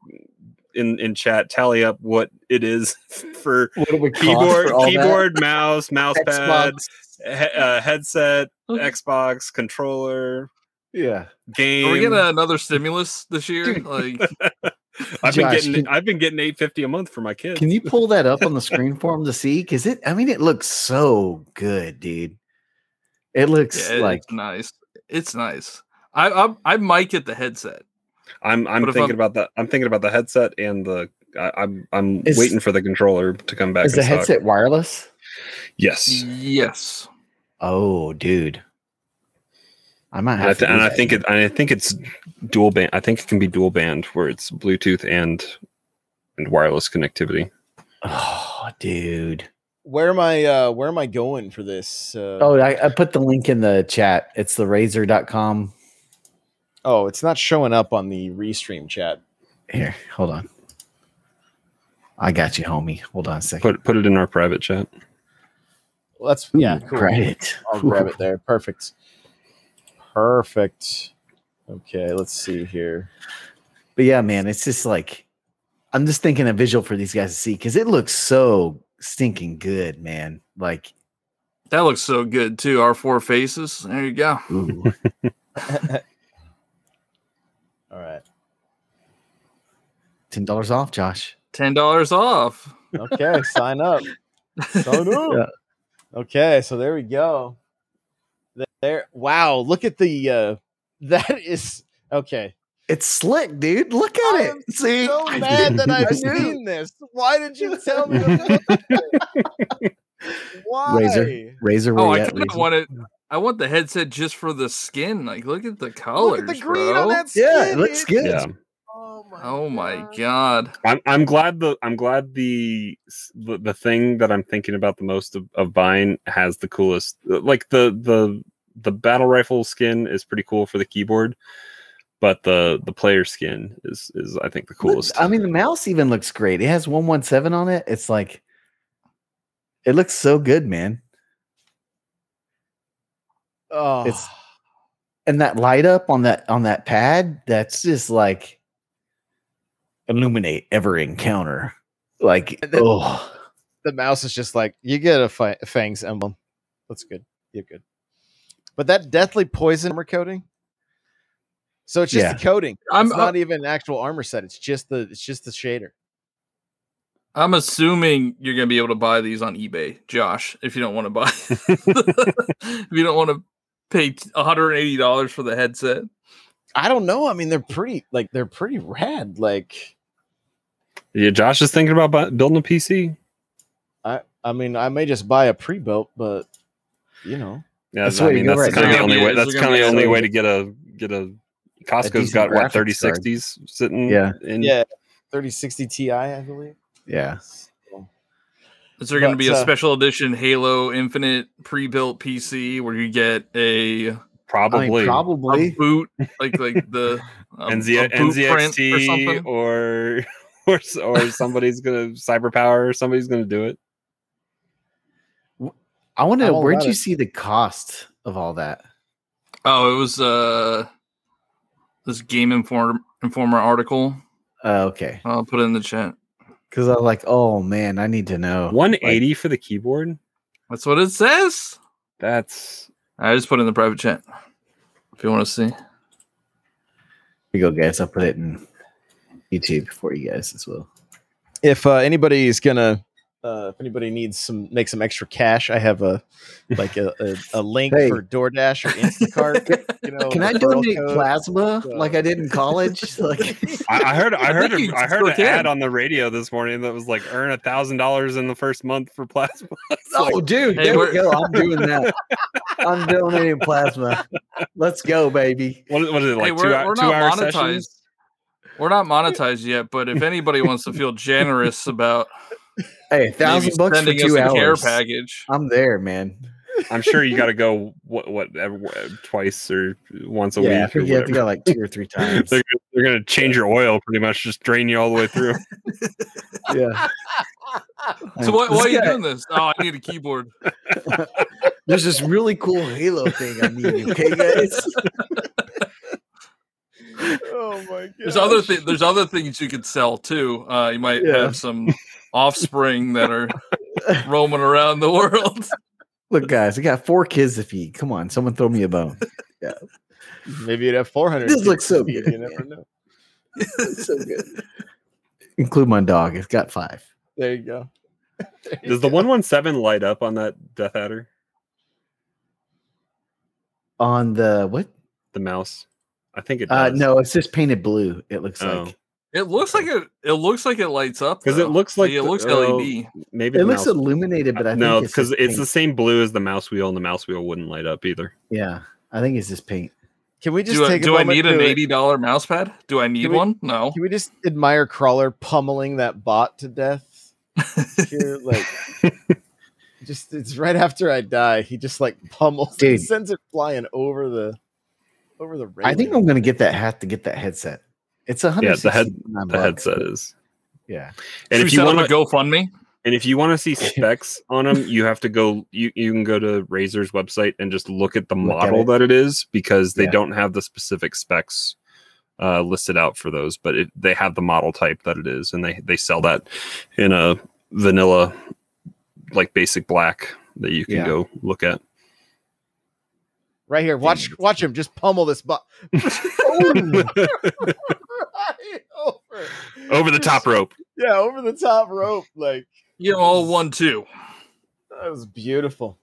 in in chat tally up what it is for What do keyboard for all that? keyboard mouse mouse pad he- uh, headset ever. xbox controller Yeah. game Are we getting another stimulus this year? Like, i've been getting can- i've been getting 850 a month for my kids Can you pull that up on the screen for them to see? Because it, I mean, it looks so good, dude. It looks yeah, like it's nice. It's nice. I, I I might get the headset. I'm i'm thinking I'm- about that i'm thinking about the headset and the I, i'm i'm Is- waiting for the controller to come back is in the stock. headset wireless? yes Yes. Oh, dude. I might and I, have th- and I think it. I think it's dual band. I think it can be dual band, where it's Bluetooth and and wireless connectivity. Oh, dude. Where am I? Uh, where am I going for this? Uh, Oh, I, I put the link in the chat. It's the razer.com. oh, it's not showing up on the restream chat. Here, hold on. I got you, homie. Hold on a second. Put put it in our private chat. Well, that's yeah, Ooh, cool. Right. I'll grab it there. Perfect. Perfect. Okay, let's see here. But yeah, man, it's just like I'm just thinking a visual for these guys to see because it looks so stinking good, man. Like, That looks so good too. Our four faces. There you go. ooh, All right. ten dollars off, Josh. Ten dollars off. Okay, sign up. Sign up. Yeah. Okay, so there we go. There. Wow, look at the. uh That is okay. It's slick, dude. Look at I it. am See, So I mad that I've I seen this. Why did you tell me? to look at it? Why? Razer, Razer. Oh, you I at, kind of Razer? Want it. I want the headset just for the skin. Like, look at the colors, Look colors, at the green bro. on that skin. Yeah, it looks good. Yeah, Oh my. Oh my god. I'm I'm glad the I'm glad the the, the thing that I'm thinking about the most of, of buying has the coolest. Uh, like the the the battle rifle skin is pretty cool for the keyboard, but the the player skin is is I think the Look, coolest. I mean, the mouse even looks great. It has one one seven on it. It's like, it looks so good, man. Oh, It's- and that light up on that on that pad that's just like illuminate every encounter like And oh the mouse is just like you get a fi- fangs emblem. That's good. You're good. But that deathly poison armor coating. So it's just Yeah. the coating. I'm it's not even an actual armor set. It's just the it's just the shader. I'm assuming you're gonna be able to buy these on eBay, Josh. If you don't want to buy, if you don't want to pay 180 dollars for the headset. I don't know. I mean, they're pretty like they're pretty rad. Like yeah, Josh is thinking about bu- building a PC. I I mean, I may just buy a pre-built, but you know, Yeah, That's I the way to mean that's right kind of the only way. That's kind of the only way to get a get a. Costco's decent got what 3060s card. sitting. Yeah. in, yeah, 3060 Ti, I believe. yeah So, Is there going to be a uh, special edition Halo Infinite pre-built PC where you get a, a probably. I mean, probably boot like like the um, NZ, a boot print or NZXT something? or or or somebody's gonna cyberpower or somebody's gonna do it. i want to I'm where'd you it. see the cost of all that Oh, it was uh this Game Inform Informer article. uh, okay I'll put it in the chat. Because I'm like, oh man, I need to know. 180 for the keyboard. That's what it says. That's I just put it in the private chat. If you want to see. Here you go, guys. I'll put it in YouTube for you guys as well. if uh, anybody is gonna uh, if anybody needs some make some extra cash, I have a like a, a, a link Hey. for DoorDash or Instacart. you know, Can I donate code. plasma so- like I did in college? like, I, I heard I heard think a, I heard an can. ad on the radio this morning that was like earn a thousand dollars in the first month for plasma. It's oh, like, dude, Hey, there we go. I'm doing that. I'm donating plasma. Let's go, baby. what, what is it like hey, two, we're, hou- we're two not hour monetized. sessions? We're not monetized yet, but if anybody wants to feel generous about Hey, a thousand bucks for sending two a care hours. package, I'm there, man. I'm sure you got to go what what twice or once a yeah, I week. Or think you have to go like two or three times. They're, they're gonna change your oil pretty much, just drain you all the way through. yeah. so why, why are you guy- doing this? Oh, I need a keyboard. There's this really cool Halo thing I need. Okay, guys. Oh my god! There's other things. There's other things you could sell too. Uh, you might Yeah. have some offspring that are roaming around the world. Look, guys, I got four kids to feed. Come on, someone throw me a bone. Yeah. Maybe you'd have 400. This looks so You never know. so good. Include my dog. It's got five. There you go. There you Does the go. 117 light up on that DeathAdder? On the what? The mouse? I think it Uh, no, it's just painted blue. It looks Oh. like It looks like it. It looks like it lights up because it looks like it the- looks oh, LED. maybe it looks mouse- illuminated, but I no, because just it's the same blue as the mouse wheel, and the mouse wheel wouldn't light up either. yeah. I think it's just paint. Can we just Do I, take a do I need an eighty dollar mouse pad? Do I need we- one? No. Can we just admire Crawler pummeling that bot to death? Here, like, just it's right after I die. He just like pummels, he Dude. sends it flying over the over the. I think I'm gonna get that hat to get that headset. It's a hundred. Yeah, the head- The bucks, headset is. Yeah. And Should if you want up a to, GoFundMe? and if you want to see specs on them, you have to go. You you can go to Razer's website and just look at the Look at model it. that it is because they Yeah. don't have the specific specs uh, listed out for those, but it, they have the model type that it is, and they they sell that in a vanilla, like basic black that you can Yeah. go look at. right here. Watch watch him just pummel this bot. Right over Over the top rope. Yeah, over the top rope. Like You know, all one two. that was beautiful.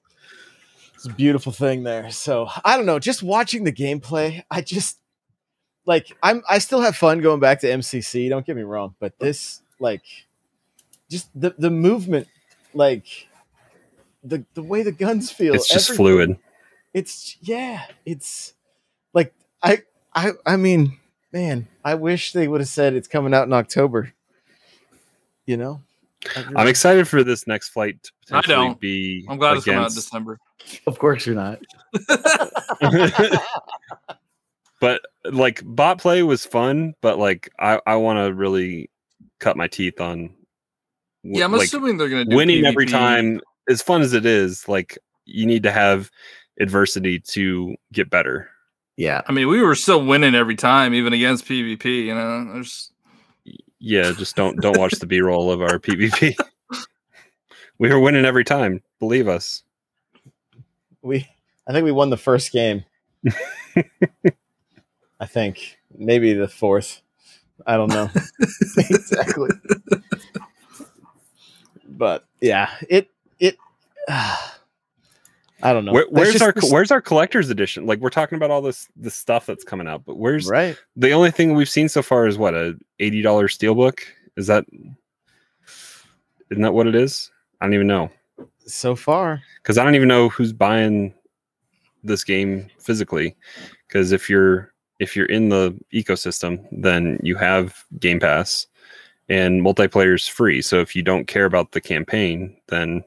It's a beautiful thing there. So I don't know. Just watching the gameplay, I just like I'm. I still have fun going back to MCC. Don't get me wrong, but this like just the the movement, like the the way the guns feel. It's just fluid. It's yeah. It's like I I I mean, man, I wish they would have said it's coming out in October. You know, I I'm excited for this next flight to I potentially don't. be. I'm glad it's coming out in December. Of course you're not. but like bot play was fun, but like I I want to really cut my teeth on. w- Yeah, I'm like, assuming they're gonna do winning every time. As fun as it is, like you need to have adversity to get better. Yeah. I mean, we were still winning every time, even against PvP. You know, there's Yeah, just don't don't watch the B roll of our PvP. we were winning every time. Believe us. we I think we won the first game. I think maybe the fourth. I don't know exactly. But yeah, it it ah. I don't know. Where, where's just our where's our collector's edition? Like we're talking about all this this stuff that's coming out, but where's right? the only thing we've seen so far is what a eighty dollar steelbook. Is that isn't that what it is? I don't even know So far. because I don't even know who's buying this game physically. Because if you're if you're in the ecosystem, then you have Game Pass and multiplayer is free. So if you don't care about the campaign, then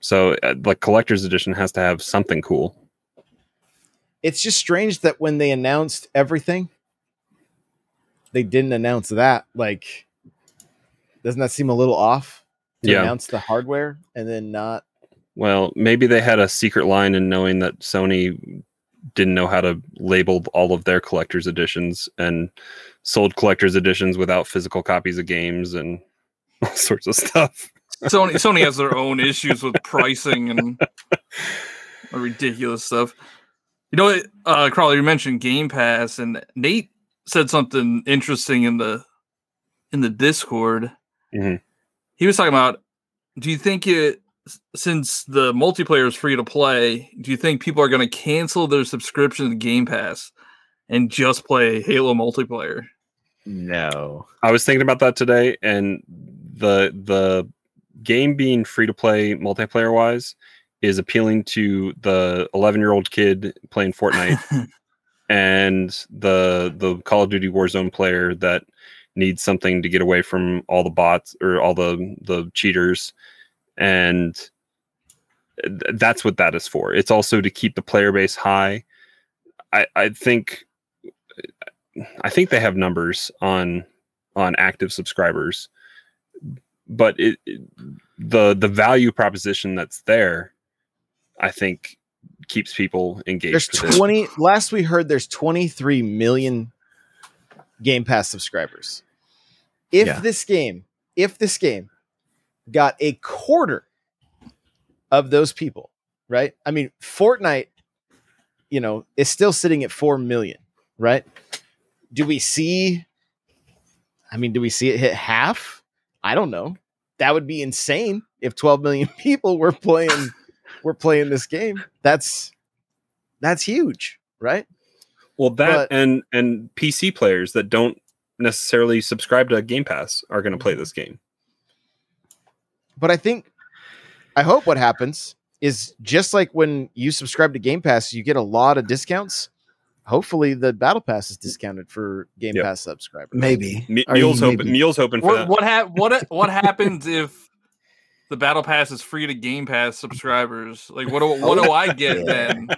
so uh, like collector's edition has to have something cool. It's just strange that when they announced everything, they didn't announce that. Like, doesn't that seem a little off? To Yeah. announce the hardware and then not. Well, maybe they had a secret line in knowing that Sony didn't know how to label all of their collector's editions, and sold collector's editions without physical copies of games and all sorts of stuff. Sony Sony has their own issues with pricing and ridiculous stuff. You know, what, uh, Crawley, you mentioned Game Pass, and Nate said something interesting in the in the Discord. Mhm. He was talking about, do you think it since the multiplayer is free to play, do you think people are going to cancel their subscription to Game Pass and just play Halo multiplayer? No. I was thinking about that today, and the the game being free to play multiplayer wise is appealing to the 11 year old kid playing Fortnite and the the Call of Duty Warzone player that needs something to get away from all the bots or all the the cheaters. And th- that's what that is for. It's also to keep the player base high. I i think i think they have numbers on on active subscribers but it, it the the value proposition that's there i think keeps people engaged There's with it. 20 last we heard there's 23 million Game Pass subscribers. If Yeah. this game, if this game got a quarter of those people, right? I mean, Fortnite, you know, is still sitting at 4 million, right? Do we see I mean, do we see it hit half? I don't know. That would be insane if 12 million people were playing were playing this game. That's that's huge, right? Well, that But- and and PC players that don't necessarily subscribe to Game Pass are going to Mm-hmm. play this game. But I think, I hope what happens is just like when you subscribe to Game Pass, you get a lot of discounts. Hopefully, the Battle Pass is discounted for Game Yep. Pass subscribers. Maybe. Me- Are Mule's hoping. maybe- Mule's hoping for What that. what hap- what what happens if the battle pass is free to Game Pass subscribers? Like what do what do I get then?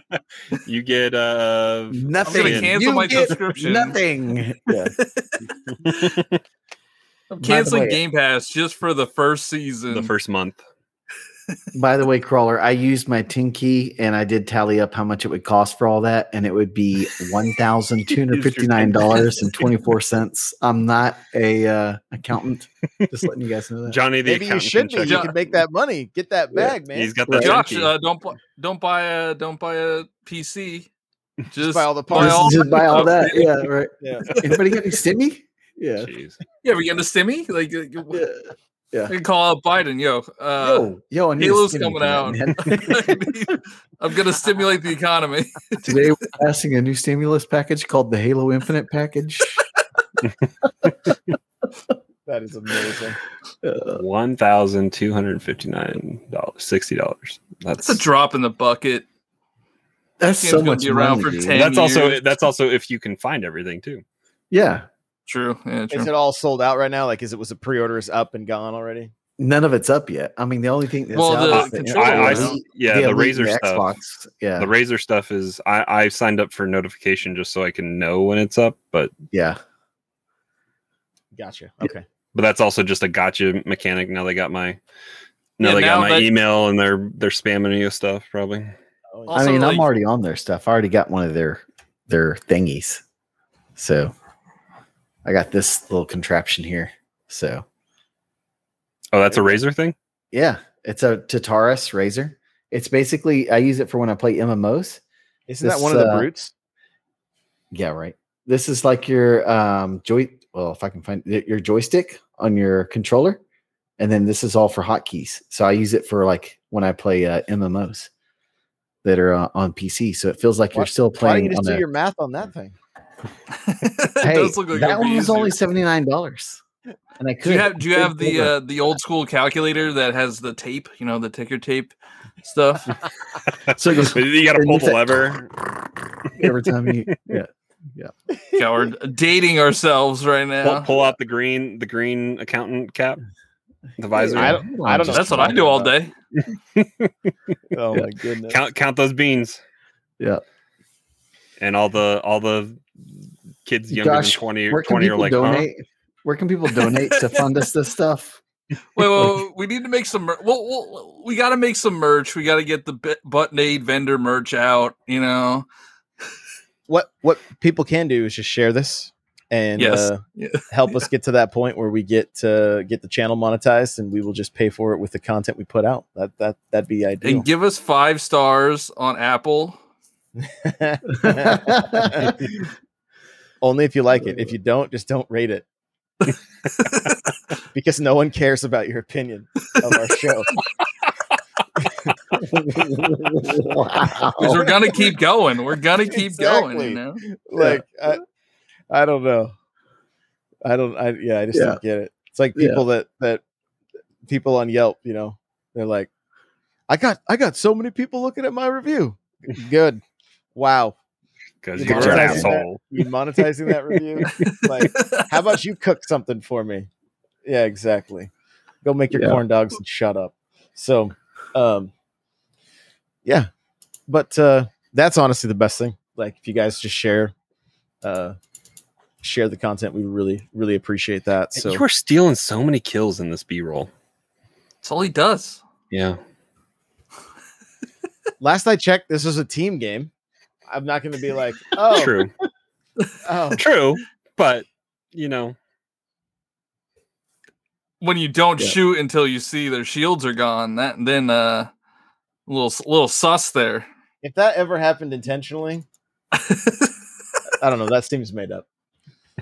You get uh, Nothing. gonna cancel You my get subscription. Nothing. Yeah. I'm canceling Game Pass just for the first season. the first month. By the way, crawler, I used my tin key and I did tally up how much it would cost for all that, and it would be one thousand two hundred fifty nine dollars and twenty four cents. I'm not a uh, accountant. Just letting you guys know that. Johnny the Maybe you should be. You can make that money. Get that Yeah. bag, man. He's got that Josh, junkie. uh, don't bu- don't buy a don't buy a PC. Just, buy all the buy parts. all- just, just buy all that. Yeah. Yeah, right. Yeah. Anybody got any stimmy? Yeah. Jeez. Yeah, we getting a stimmy? Like, uh, Yeah. I can call out Biden, yo. Uh, yo, yo, I Halo's coming out. man. I'm gonna stimulate the economy. Today we're passing a new stimulus package called the Halo Infinite package. That is amazing. One thousand two hundred fifty nine dollars, sixty dollars. That's That's a drop in the bucket. that's so much be around money, for dude. 10 That's also that's also if you can find everything too. Yeah, True. Yeah, Is it all sold out right now? Like, is it was the pre-order is up and gone already? none of it's up yet. I mean, the only thing that's Well, out the is controller I, I, was- yeah, the, Elite and Razer stuff. Xbox. Yeah, The Razer stuff is I I signed up for notification just so I can know when it's up, but yeah. Gotcha. Okay. but that's also just a gotcha mechanic. Now they got my now Yeah, they now got my that- email and they're they're spamming me with stuff probably. Oh, Also, I mean, I'm already on their stuff. I already got one of their their thingies, so I got this little contraption here. So Oh, that's a Razer thing. yeah, it's a Tartarus Razer. It's basically I use it for when I play MMOs. Isn't that one of the uh, brutes? Yeah, right. This is like your um joy. Well, if I can find your joystick on your controller, and then this is all for hotkeys. So I use it for like when I play uh, MMOs that are uh, on PC. So it feels like you're Why- still Why don't playing. you just on do a- your math on that thing? It hey, does look like that one was easier. only seventy nine dollars, and I could. Do you have do you have the uh, the old school calculator that has the tape? You know the ticker tape stuff. So goes- you got to pull the lever. every time you? Yeah. Yeah. Coward, dating ourselves right Pull, now. pull out the green the green accountant cap, the visor. I don't- I don't know. That's what I do all day. Oh my goodness. count count those beans. Yeah. and all the all the kids younger Josh, than 20, Where can 20 are people like, huh? donate? Where can people donate to fund us this stuff? Wait, wait, wait, we need to make some. Mer- well, well, we got to make some merch. We got to get the bit- button aid vendor merch out. You know, what what people can do is just share this and Yes. uh, Yeah. help us get to that point where we get to get the channel monetized, and we will just pay for it with the content we put out. That that that'd be ideal. And give us five stars on Apple. Only if you like it. If you don't, just don't rate it. because no one cares about your opinion of our show. wow. Because we're gonna keep going. We're gonna keep going. You know. Like I, I don't know. I don't I yeah, I just Yeah. don't get it. It's like Yeah. people that that people on Yelp, you know, they're like, I got I got so many people looking at my review. Good. Wow. Because You you're an monetizing that? asshole. You monetizing that review? like, how about you cook something for me? Yeah, exactly. Go make your Yeah. corn dogs and shut up. So, um, yeah, but uh, that's honestly the best thing. Like, if you guys just share, uh, share the content, we really, really appreciate that. So, you are stealing so many kills in this B-roll. That's all he does. Yeah. last I checked, this was a team game. I'm not going to be like, oh, True. oh, True. But you know, When you don't Yeah. shoot until you see their shields are gone, that then uh, a little little sus there. if that ever happened intentionally, I don't know. That seems made up.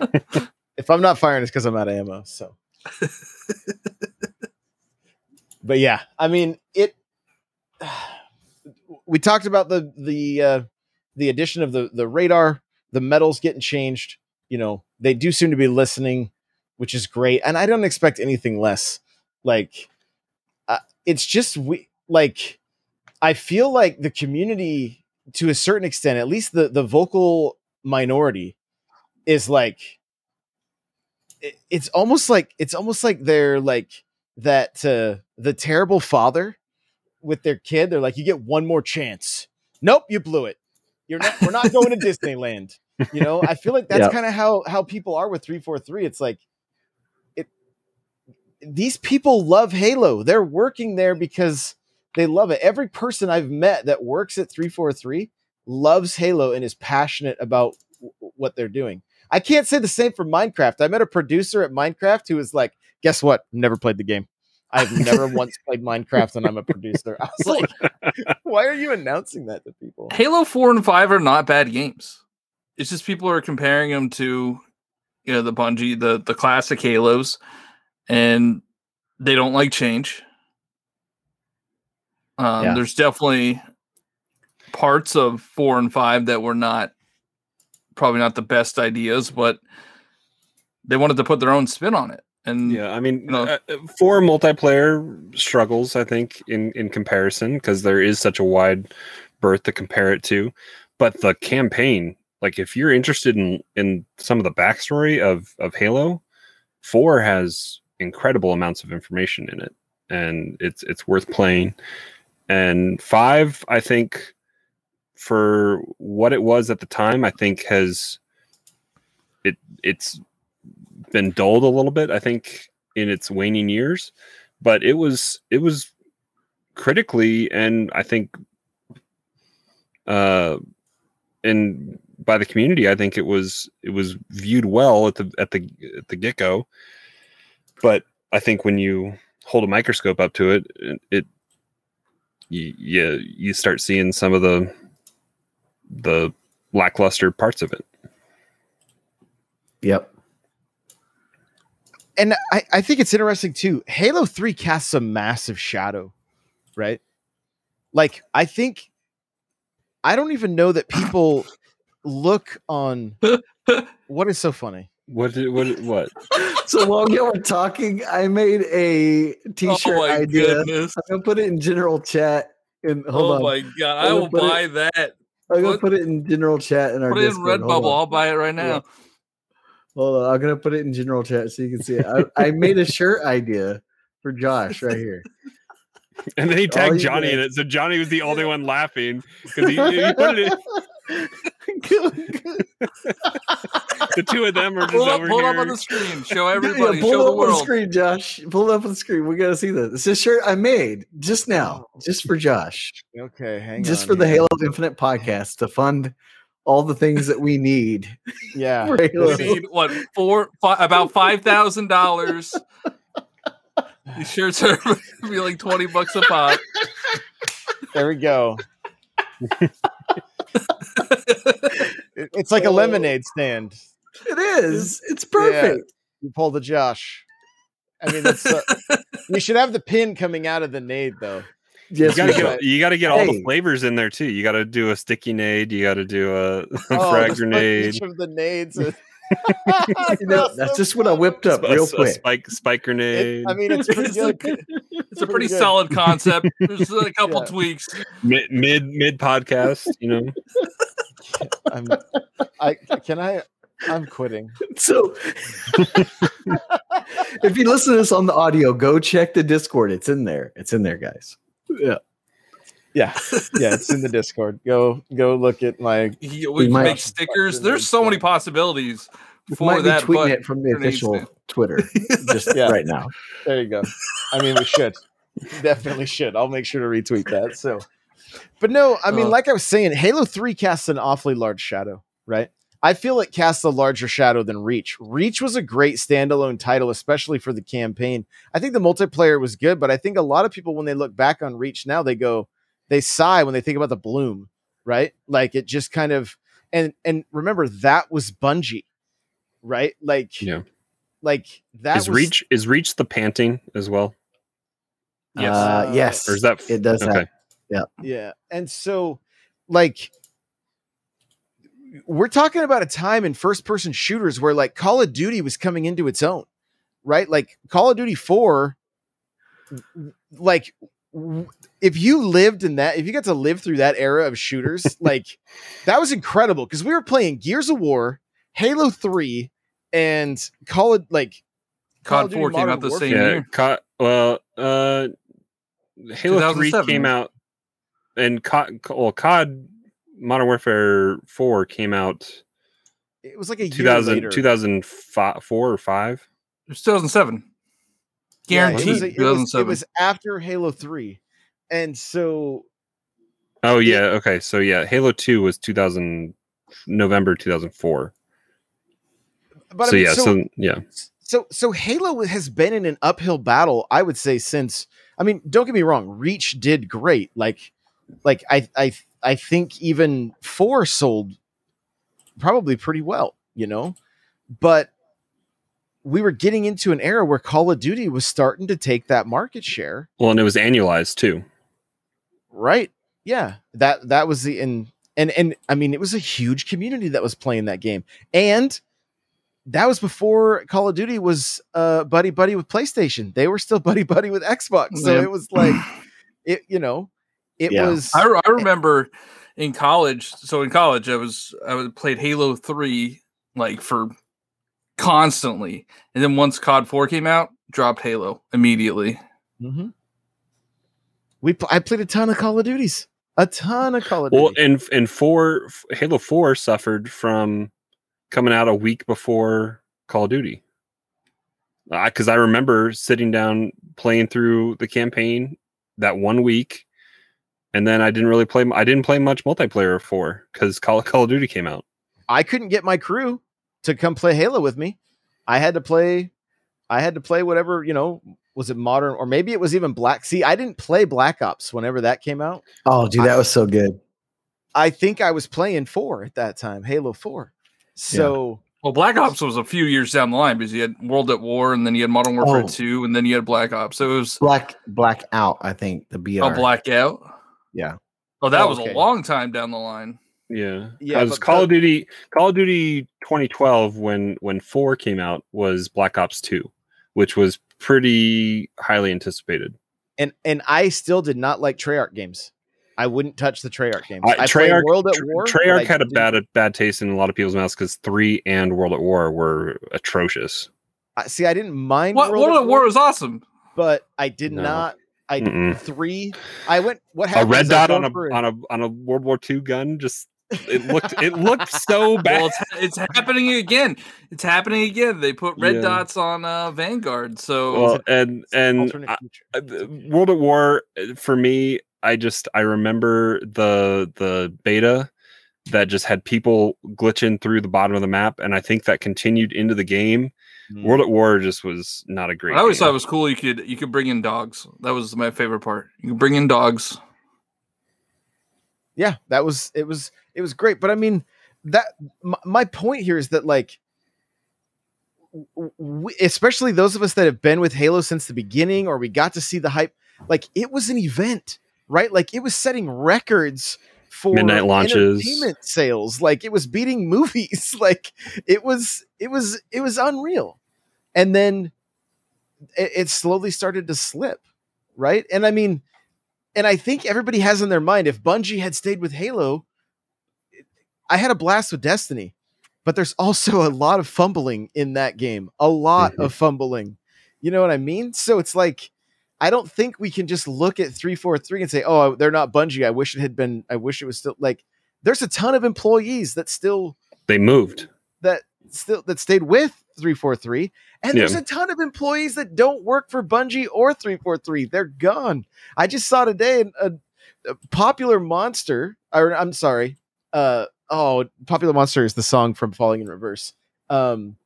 if I'm not firing, it's because I'm out of ammo. So, but yeah, I mean it. We talked about the the uh, the addition of the the radar, the medals getting changed. You know, they do seem to be listening, which is great, and I don't expect anything less. Like, uh, it's just we like. I feel like the community, to a certain extent, at least the the vocal minority, is like. it- It's almost like it's almost like they're like that uh, the terrible father with their kid. They're like, you get one more chance. Nope, you blew it. You're not. We're not going to Disneyland. You know, I feel like that's Yeah. kind of how how people are with three four three. It's like it. These people love Halo. They're working there because they love it. Every person I've met that works at 343 loves Halo and is passionate about w- what they're doing. I can't say the same for Minecraft. I met a producer at Minecraft who was like, guess what? Never played the game. I've never once played Minecraft and I'm a producer. I was like, why are you announcing that to people? Halo 4 and 5 are not bad games. It's just people are comparing them to you know the Bungie, the the classic Halos, and they don't like change. Um, Yeah. There's definitely parts of four and five that were not probably not the best ideas, but they wanted to put their own spin on it. And Yeah, I mean, No. uh, uh, for multiplayer struggles, I think in in comparison because there is such a wide berth to compare it to, but the campaign, like if you're interested in in some of the backstory of of Halo, four has incredible amounts of information in it, and it's it's worth playing. And five, I think, for what it was at the time, I think has it it's been dulled a little bit. I think in its waning years, but it was it was critically and I think uh and by the community, I think it was it was viewed well at the at the at the get go. But I think when you hold a microscope up to it, it, you, you you start seeing some of the the lackluster parts of it. Yep. And I, I think it's interesting too. Halo 3 casts a massive shadow, right? Like, I think I don't even know that people look on what is so funny. What did what what? So while you were talking, I made a t-shirt oh my idea. goodness. I'm gonna put it in general chat. And hold oh on, my god, I will gonna put buy that. I'm gonna put- put it in general chat in our Put it in Redbubble. I'll buy it right now. Yeah. Hold on, I'm gonna put it in general chat so you can see it. I, I made a shirt idea for Josh right here. And then he tagged you Johnny in it, so Johnny was the only one laughing because he, he put it. In, the two of them are just Pull up, over pull here. up on the screen. Show Yeah, everybody. pull show it the up on the screen, Josh. Pull it up on the screen. We gotta see this. It's a shirt I made just now, just for Josh, Okay, hang just on for the. Halo Infinite podcast to fund all the things that we need. Yeah. We need what four fi- about five thousand dollars. These shirts are gonna be like twenty bucks a pop. There we go. It's like a lemonade stand. It is. It's perfect. You pull the Josh. I mean, it's, uh, you should have the pin coming out of the nade, though. Yes, you gotta get right. you gotta get all the flavors in there too. You gotta do a sticky nade. You gotta do a, a Oh, frag grenade. Each of the nades. is- You know, that's just what I whipped up a- real a quick. spike spike grenade. It, I mean, it's pretty good. It's a pretty Pretty solid concept. There's a couple Yeah. tweaks. mid mid mid podcast. You know, I'm, I can I. I'm quitting. So, if you listen to this on the audio, go check the Discord. It's in there. It's in there, guys. Yeah. Yeah, yeah, it's in the Discord. Go, go look at my. He, we can might- make stickers. There's so many possibilities We for might be that. tweeting But it from the official man. Twitter just Yeah. right now. There you go. I mean, we should definitely should. I'll make sure to retweet that. So, but no, I mean, Uh. like I was saying, Halo Three casts an awfully large shadow, right? I feel it casts a larger shadow than Reach. Reach was a great standalone title, especially for the campaign. I think the multiplayer was good, but I think a lot of people, when they look back on Reach now, they go, they sigh when they think about the bloom, right? Like it just kind of, and and remember that was Bungie, right? Like, Yeah. like that is was, reach is reach the panting as well, Yes. Uh, yes. or is that it does okay? have Yeah. And so, like, we're talking about a time in first person shooters where, like, Call of Duty was coming into its own, right? Like, Call of Duty 4, like, if you lived in that, if you got to live through that era of shooters, like, that was incredible because we were playing Gears of War, Halo 3, and Call of, like, Call of COD Duty 4 came Modern out the Warfare. same Yeah, year. Co- well, uh, Halo Three came out, and COD, well, COD Modern Warfare Four came out It was like a year 2000, later. 2004 or five. It was 2007. Yeah, it was, a- it was- it was after Halo 3. And so Oh yeah, okay, so yeah, Halo Two was 2000 November 2004. but so I mean, yeah, so, so yeah, so so Halo has been in an uphill battle, I would say, since I mean, don't get me wrong, Reach did great. Like like I I I think even four sold probably pretty well, you know, but we were getting into an era where Call of Duty was starting to take that market share. well, and it was annualized too. Right. Yeah. That that was the and and and I mean it was a huge community that was playing that game. And that was before Call of Duty was uh buddy buddy with PlayStation. They were still buddy buddy with Xbox. So Yeah. it was like it you know, it Yeah. was I, I remember in college. So in college, I was I was played Halo Three like for constantly, and then once COD Four came out, dropped Halo immediately. Mm-hmm. we I played a ton of Call of Duties. A ton of Call of Duty. Well, and and four Halo Four suffered from coming out a week before Call of Duty. Because I remember sitting down playing through the campaign that one week, and then I didn't really play. I didn't play much multiplayer of four because Call Call of Duty came out. I couldn't get my crew to come play Halo with me. I had to play I had to play whatever, you know, was it modern or maybe it was even Black See, I didn't play Black Ops whenever that came out. Oh, dude, that was so good. I think I was playing 4 at that time, Halo 4. So, Well, Black Ops was a few years down the line because you had World at War, and then you had Modern Warfare Oh. Two, and then you had Black Ops. So it was Black Blackout, I think the BR. a oh, blackout. Yeah. Oh, that Oh, was okay. a long time down the line. Yeah, Yeah, Because but Call the- of Duty, Call of Duty 2012 when when four came out was Black Ops Two, which was pretty highly anticipated. and and I still did not like Treyarch games. I wouldn't touch the Treyarch games. Uh, I Treyarch, World at Tr- War. Treyarch had a didn't- bad bad taste in a lot of people's mouths because three and World at War were atrocious. I- See, I didn't mind What World, World at War was awesome. but I did No. not I Mm-mm. 3 I went what happened? A red dot on a for an- on a on a World War II gun just it looked it looked so bad. Well, it's, it's happening again. It's happening again. They put red Yeah. dots on uh, Vanguard. So well, and and alternate I- future. uh, the World at War uh, for me, I just I remember the the beta that just had people glitching through the bottom of the map, and I think that continued into the game. Mm. World at War just was not a great. I always game. thought it was cool. You could you could bring in dogs. That was my favorite part. You could bring in dogs. yeah that was it was it was great but i mean that my, my point here is that like we, especially those of us that have been with halo since the beginning or we got to see the hype like it was an event right like it was setting records for Midnight launches. entertainment sales like it was beating movies like it was it was it was unreal and then it, it slowly started to slip right and i mean and I think everybody has in their mind if Bungie had stayed with Halo, I had a blast with Destiny, but there's also a lot of fumbling in that game, a lot of mm-hmm. fumbling. You know what I mean? So it's like I don't think we can just look at 343 and say, "Oh, they're not Bungie. I wish it had been I wish it was still like there's a ton of employees that still they moved. that still that stayed with 343 and there's a ton of employees that don't work for Bungie or 343 they're gone. I just saw today a, a popular monster or i'm sorry uh oh popular monster is the song from falling in reverse. Um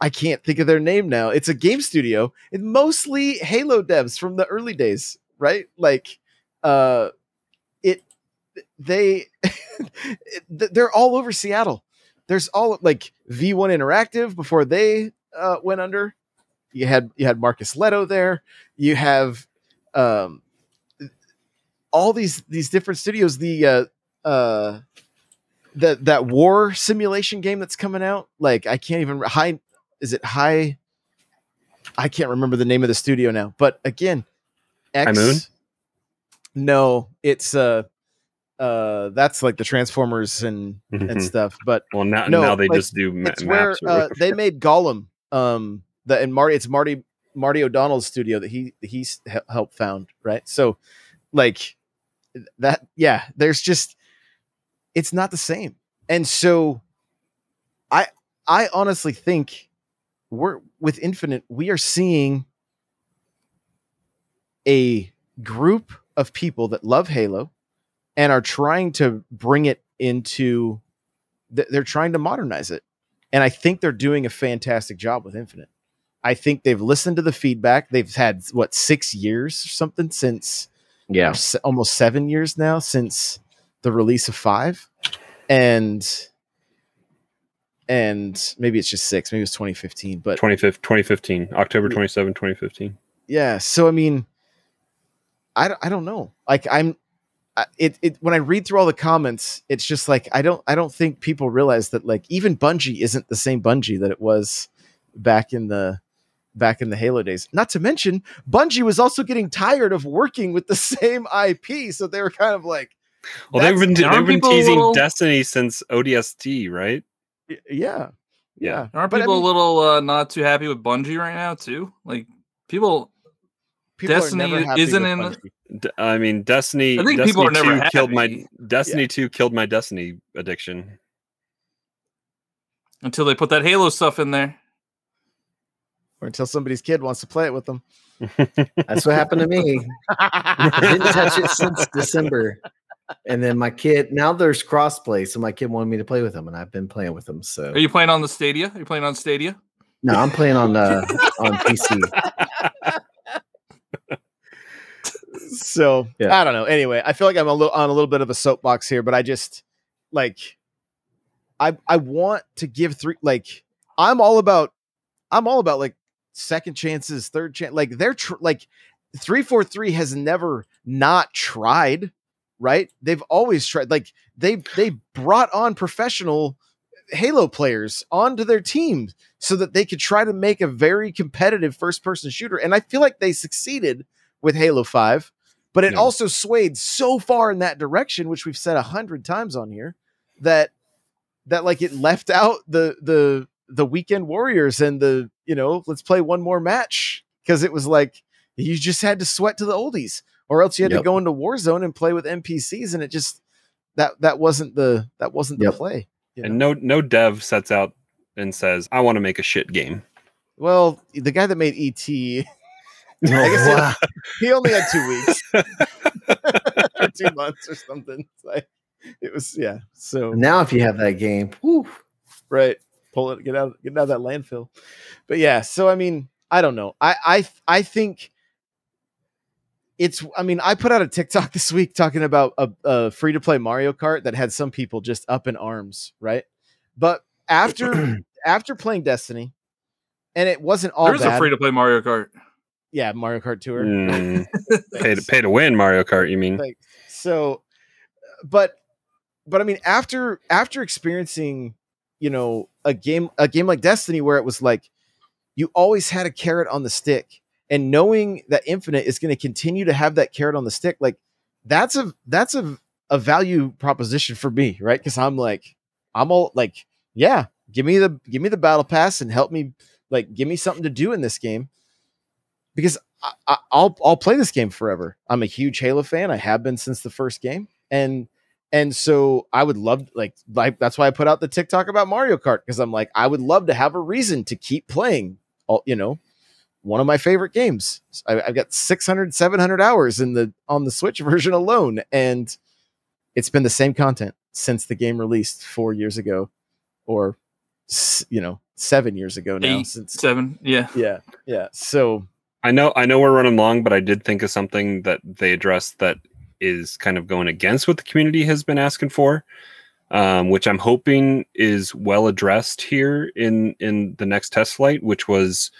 i can't think of their name now. It's a game studio. It's mostly halo devs from the early days right? Like uh it they they're all over seattle there's all like V1 Interactive before they uh, went under. You had you had Marcus Lehto there. You have um, all these these different studios. The uh, uh, that that war simulation game that's coming out. Like I can't even high. Is it high? I can't remember the name of the studio now. But again, X. Moon? No, it's uh, uh, that's like the Transformers and and Mhm. stuff. But Well, now No, now they like, just do ma- it's where uh, they made Gollum. Um, the and Marty, it's Marty Marty O'Donnell's studio that he he's he- helped found, right? So, like that, yeah. There's just it's not the same, and so I I honestly think we're with Infinite, we are seeing a group of people that love Halo and are trying to bring it into th- they're trying to modernize it. And I think they're doing a fantastic job with Infinite. I think they've listened to the feedback. They've had what six years or something since Yeah. or se- almost seven years now since the release of five, and and maybe it's just six. Maybe it's 2015, but 25 2015, October Yeah. 27, 2015. yeah. So I mean, I don't, I don't know. Like I'm, I- it it when I read through all the comments, it's just like I don't I don't think people realize that like even Bungie isn't the same Bungie that it was back in the back in the Halo days. Not to mention, Bungie was also getting tired of working with the same IP, so they were kind of like, Well, they've been they've been teasing little- Destiny since ODST, right? y- yeah, yeah. Aren't But I people mean, a little uh, not too happy with Bungie right now too? Like people, people are Destiny never happy isn't with in- Bungie. D- I mean, Destiny. I think Destiny people are never 2 killed my happy. Destiny Two killed my Destiny addiction. until they put that Halo stuff in there. or until somebody's kid wants to play it with them. That's what happened to me. I didn't touch it since December. And then my kid, now there's crossplay. So my kid wanted me to play with him, and I've been playing with him. So Are you playing on the Stadia? Are you playing on Stadia? no, I'm playing on uh, on PC. so Yeah. I don't know. Anyway, I feel like I'm a little on a little bit of a soapbox here, but I just like I I want to give three like I'm all about I'm all about like second chances, third chance. Like they're tr- like three four three has never not tried, right? They've always tried. Like they they brought on professional Halo players onto their team so that they could try to make a very competitive first person shooter, and I feel like they succeeded with Halo 5, but it Yeah. also swayed so far in that direction, which we've said a hundred times on here, that that like it left out the the the weekend warriors and the you know let's play one more match because it was like you just had to sweat to the oldies or else you had to go into Warzone and play with NPCs and it just that that wasn't the that wasn't the Yep. play. you and no no dev sets out and says, "I want to make a shit game." Well, the guy that made ET, he Oh, guess it- only had two weeks or two months or something. Like it was yeah. So Now, if you have that game, whew, right, pull it, get out, get out of that landfill. But yeah, so I mean, I don't know. I I I think it's. I mean, I put out a TikTok this week talking about a, a free to play Mario Kart that had some people just up in arms, right? But after after playing Destiny, and it wasn't all There's bad. a free to play Mario Kart. Yeah, Mario Kart Tour. Mm, pay to pay to win Mario Kart. You mean? like so but but i mean after after experiencing you know a game a game like destiny where it was like you always had a carrot on the stick and knowing that infinite is going to continue to have that carrot on the stick like that's a that's a, a value proposition for me right because i'm like i'm all like yeah give me the give me the battle pass and help me like give me something to do in this game because I, I, I'll I'll play this game forever. I'm a huge Halo fan. I have been since the first game, and and so I would love like like that's why I put out the TikTok about Mario Kart because I'm like I would love to have a reason to keep playing. All you know, one of my favorite games. I, I've got 600 700 hours in the on the Switch version alone, and it's been the same content since the game released four years ago, or you know seven years ago now. Eight, Since seven. Yeah. yeah yeah so I know I know we're running long, but I did think of something that they addressed that is kind of going against what the community has been asking for, um, which I'm hoping is well addressed here in in the next test flight, which was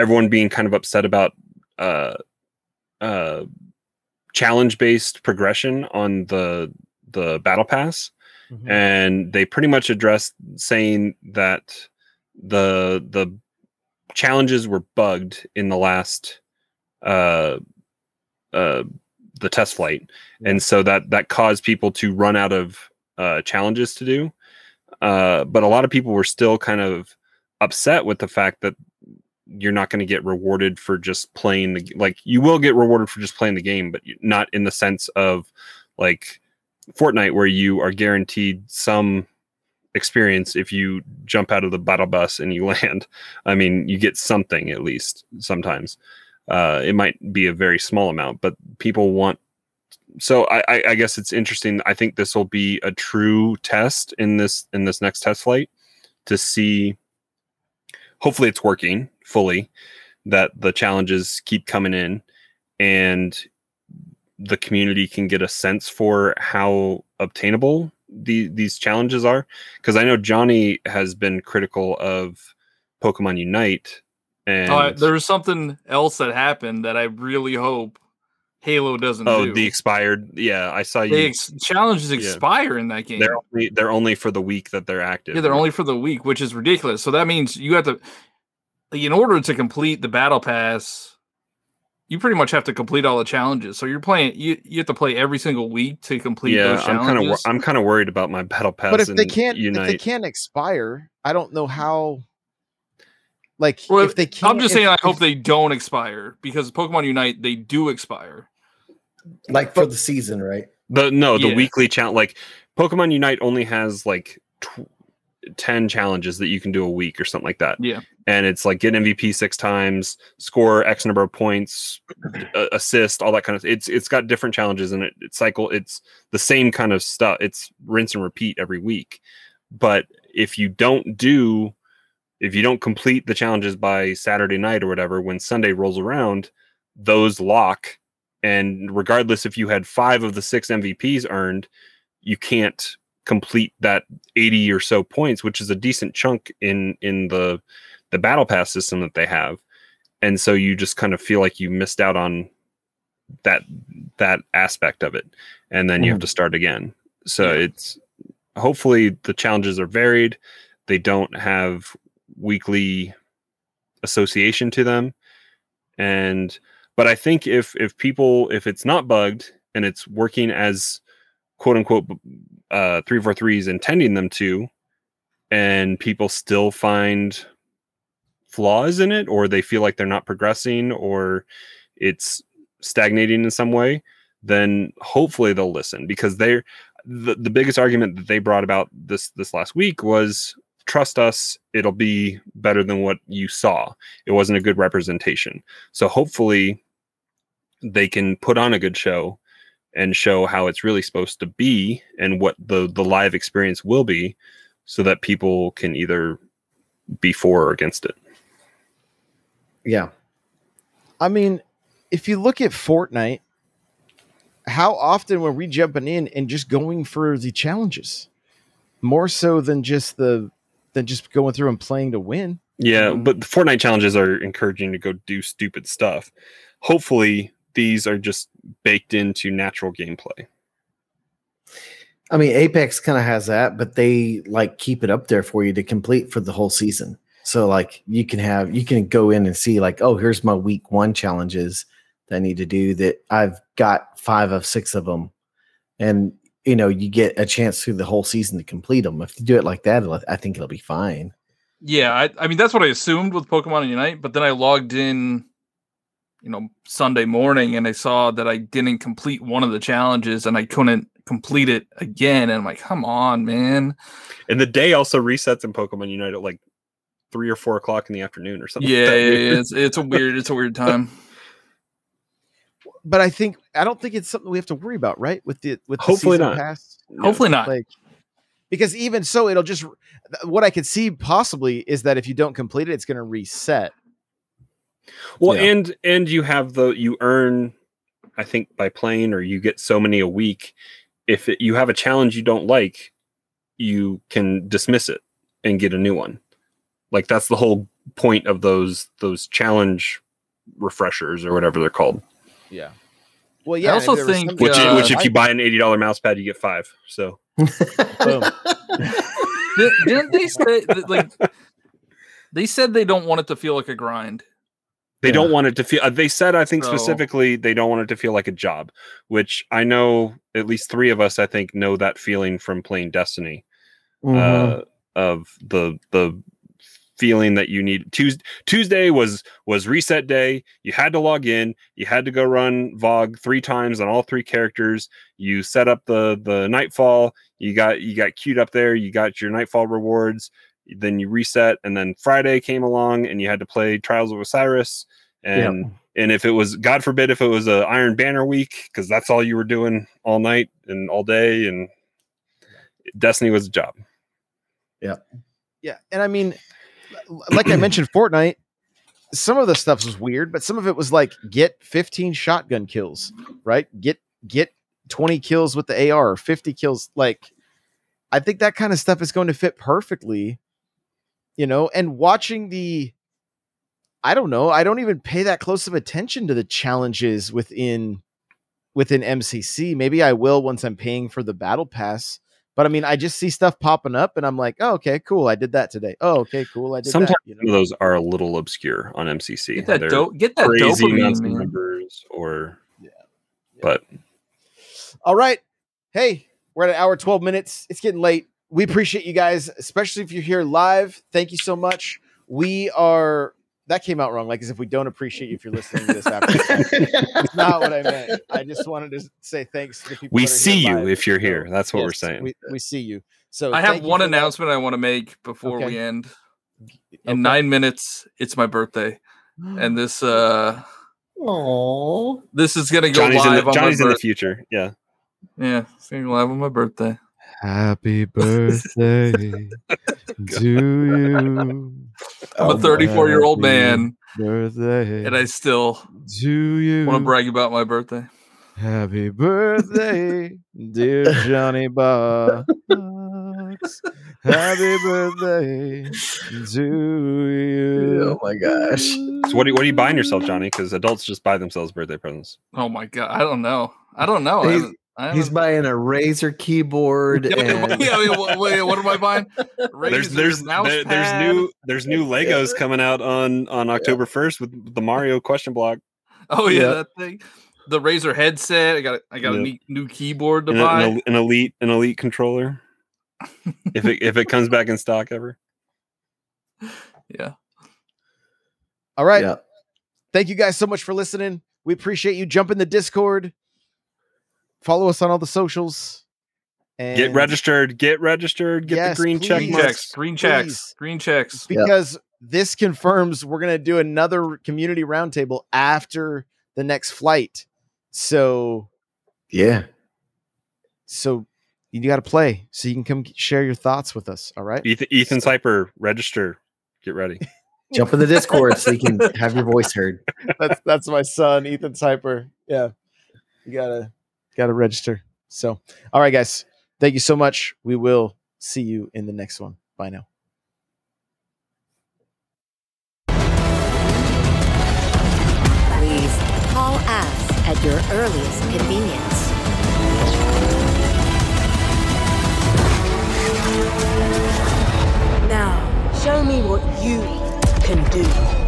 everyone being kind of upset about uh, uh, challenge based progression on the the battle pass mhm. and they pretty much addressed saying that the the challenges were bugged in the last uh uh the test flight. And so that that caused people to run out of uh challenges to do. Uh but a lot of people were still kind of upset with the fact that you're not going to get rewarded for just playing the like you will get rewarded for just playing the game but not in the sense of like Fortnite where you are guaranteed some experience if you jump out of the battle bus and you land. I mean, you get something at least sometimes. Uh, it might be a very small amount, but people want. So I, I, I guess it's interesting. I think this will be a true test in this in this next test flight to see. Hopefully, it's working fully. That the challenges keep coming in, and the community can get a sense for how obtainable the, these challenges are because i know johnny has been critical of pokemon unite and Oh, I- there was something else that happened that I really hope Halo doesn't oh do. the expired yeah i saw you ex- challenges Yeah. expire in that game. they're only they're only for the week that they're active Yeah, they're only for the week, which is ridiculous. So that means you have to, in order to complete the battle pass, you pretty much have to complete all the challenges. So you're playing, you, you have to play every single week to complete yeah those i'm kind of challenges. i'm kind of worried about my battle pass but if they can't if they can't expire i don't know how like Well, if they can't I'm just if- saying, I hope they don't expire because Pokemon Unite they do expire. like for the season, right? the no the Yeah. weekly challenge like pokemon unite only has like tw- 10 challenges that you can do a week or something like that. Yeah. and it's like get mvp six times score x number of points assist all that kind of it's it's got different challenges and it, it cycle it's the same kind of stuff. It's rinse and repeat every week. But if you don't do if you don't complete the challenges by saturday night or whatever when sunday rolls around those lock. And regardless if you had five of the six mvps earned you can't complete that 80 or so points which is a decent chunk in in the the battle pass system that they have. And so you just kind of feel like you missed out on that that aspect of it. And then you have mm-hmm. to start again. So Yeah. it's hopefully the challenges are varied. They don't have weekly association to them. And but i think if if people if it's not bugged and it's working as quote unquote uh 343 is intending them to and people still find flaws in it or they feel like they're not progressing or it's stagnating in some way then hopefully they'll listen because they're the, the biggest argument that they brought about this this last week was trust us it'll be better than what you saw. It wasn't a good representation. So hopefully they can put on a good show and show how it's really supposed to be and what the the live experience will be so that people can either be for or against it. Yeah. I mean, if you look at Fortnite, how often were we jumping in and just going for the challenges? More so than just the than just going through and playing to win. Yeah, but the Fortnite challenges are encouraging to go do stupid stuff. Hopefully, these are just baked into natural gameplay. I mean, Apex kind of has that, but they like keep it up there for you to complete for the whole season. So like you can have you can go in and see like, oh, here's my week one challenges that I need to do that I've got five of six of them. And you know, you get a chance through the whole season to complete them. If you do it like that, I think it'll be fine. Yeah, I, I mean that's what I assumed with Pokemon Unite, but then I logged in, you know, Sunday morning and I saw that I didn't complete one of the challenges and I couldn't complete it again. And I'm like, come on, man. And the day also resets in Pokemon Unite at like three or four o'clock in the afternoon or something. like Yeah, that. yeah, yeah, it's it's a weird it's a weird time. But I think I don't think it's something we have to worry about, right? With the with the Hopefully season not. pass. Hopefully not. like because even so it'll just what i could see possibly is that if you don't complete it it's going to reset Well, Yeah. and and you have the you earn, I think by playing or you get so many a week. If it, you have a challenge you don't like, you can dismiss it and get a new one. Like that's the whole point of those those challenge refreshers or whatever they're called. yeah well yeah I also and if there was think, something Which Uh, which if I- you buy an eighty dollar mouse pad, you get five. So Didn't they say that, like they said they don't want it to feel like a grind? They Yeah. don't want it to feel. uh, They said, I think So- specifically, they don't want it to feel like a job, which I know at least three of us, I think, know that feeling from playing Destiny. Mhm. Uh, of the the feeling that you need Tuesday. Tuesday was was reset day. You had to log in. You had to go run VoG three times on all three characters. You set up the the Nightfall. You got you got queued up there. You got your Nightfall rewards. Then you reset, and then Friday came along, and you had to play Trials of Osiris. Yeah. And and if it was God forbid if it was a Iron Banner week, because that's all you were doing all night and all day, and Destiny was a job. yeah Yeah. and i mean like i mentioned fortnite some of the stuff was weird but some of it was like get 15 shotgun kills right get get 20 kills with the ar 50 kills like i think that kind of stuff is going to fit perfectly you know and watching the i don't know i don't even pay that close of attention to the challenges within within mcc maybe i will once i'm paying for the battle pass but i mean i just see stuff popping up and i'm like oh okay cool i did that today oh okay cool i did Sometimes that you some of know those are a little obscure on MCC. Get that They're dope. Get that crazy dopamine, man. numbers, or Yeah. but all right hey we're at an hour 12 minutes it's getting late we appreciate you guys especially if you're here live thank you so much we are that came out wrong like as if we don't appreciate you if you're listening to this after That's not what I meant. I just wanted to say thanks to the people. we that are see here you live. if you're here. That's what we're saying. We, we see you. So I have one for that. announcement I want to make before Okay. we end. In Okay. nine minutes, it's my birthday, and this uh Aw. this is gonna go Johnny's in live the, on Johnny's my in the future. Yeah. Yeah, it's gonna go live on my birthday. Happy birthday to you. I'm a 34 year old man, Birthday and I still to you. want to brag about my birthday. Happy birthday, dear Johnny Box. Happy birthday to you. Oh my gosh. So what are, you- what are you buying yourself, Johnny? Because adults just buy themselves birthday presents. Oh my god, I don't know. I don't know. He's- I He's haven't- buying a razer keyboard Yeah, and yeah, wait, what, wait, what am I buying? There's Razer, there's mouse there- there's new there's new Legos coming out on on October 1st with the Mario question block. Oh yeah, Yeah. that thing. The Razer headset. I got. I got a neat, new keyboard to An, buy. an, an elite an elite controller. if it if it comes back in stock ever. yeah. All right. yeah. Thank you guys so much for listening. We appreciate you. jumping the Discord. Follow us on all the socials. And Get registered. Get registered. Get Yes, the green check please. Green marks. checks. Green checks. please. Green checks. Yeah. because this confirms we're gonna do another community roundtable after the next flight. So Yeah. So you got to play so you can come share your thoughts with us. All right. Ethan, Ethan Cyper, register. Get ready. Jump in the Discord so you can have your voice heard. that's that's my son, Ethan Cyper. Yeah, you gotta gotta register. So, all right, guys, thank you so much. We will see you in the next one. Bye now. Please call us at your earliest convenience. Now, show me what you can do.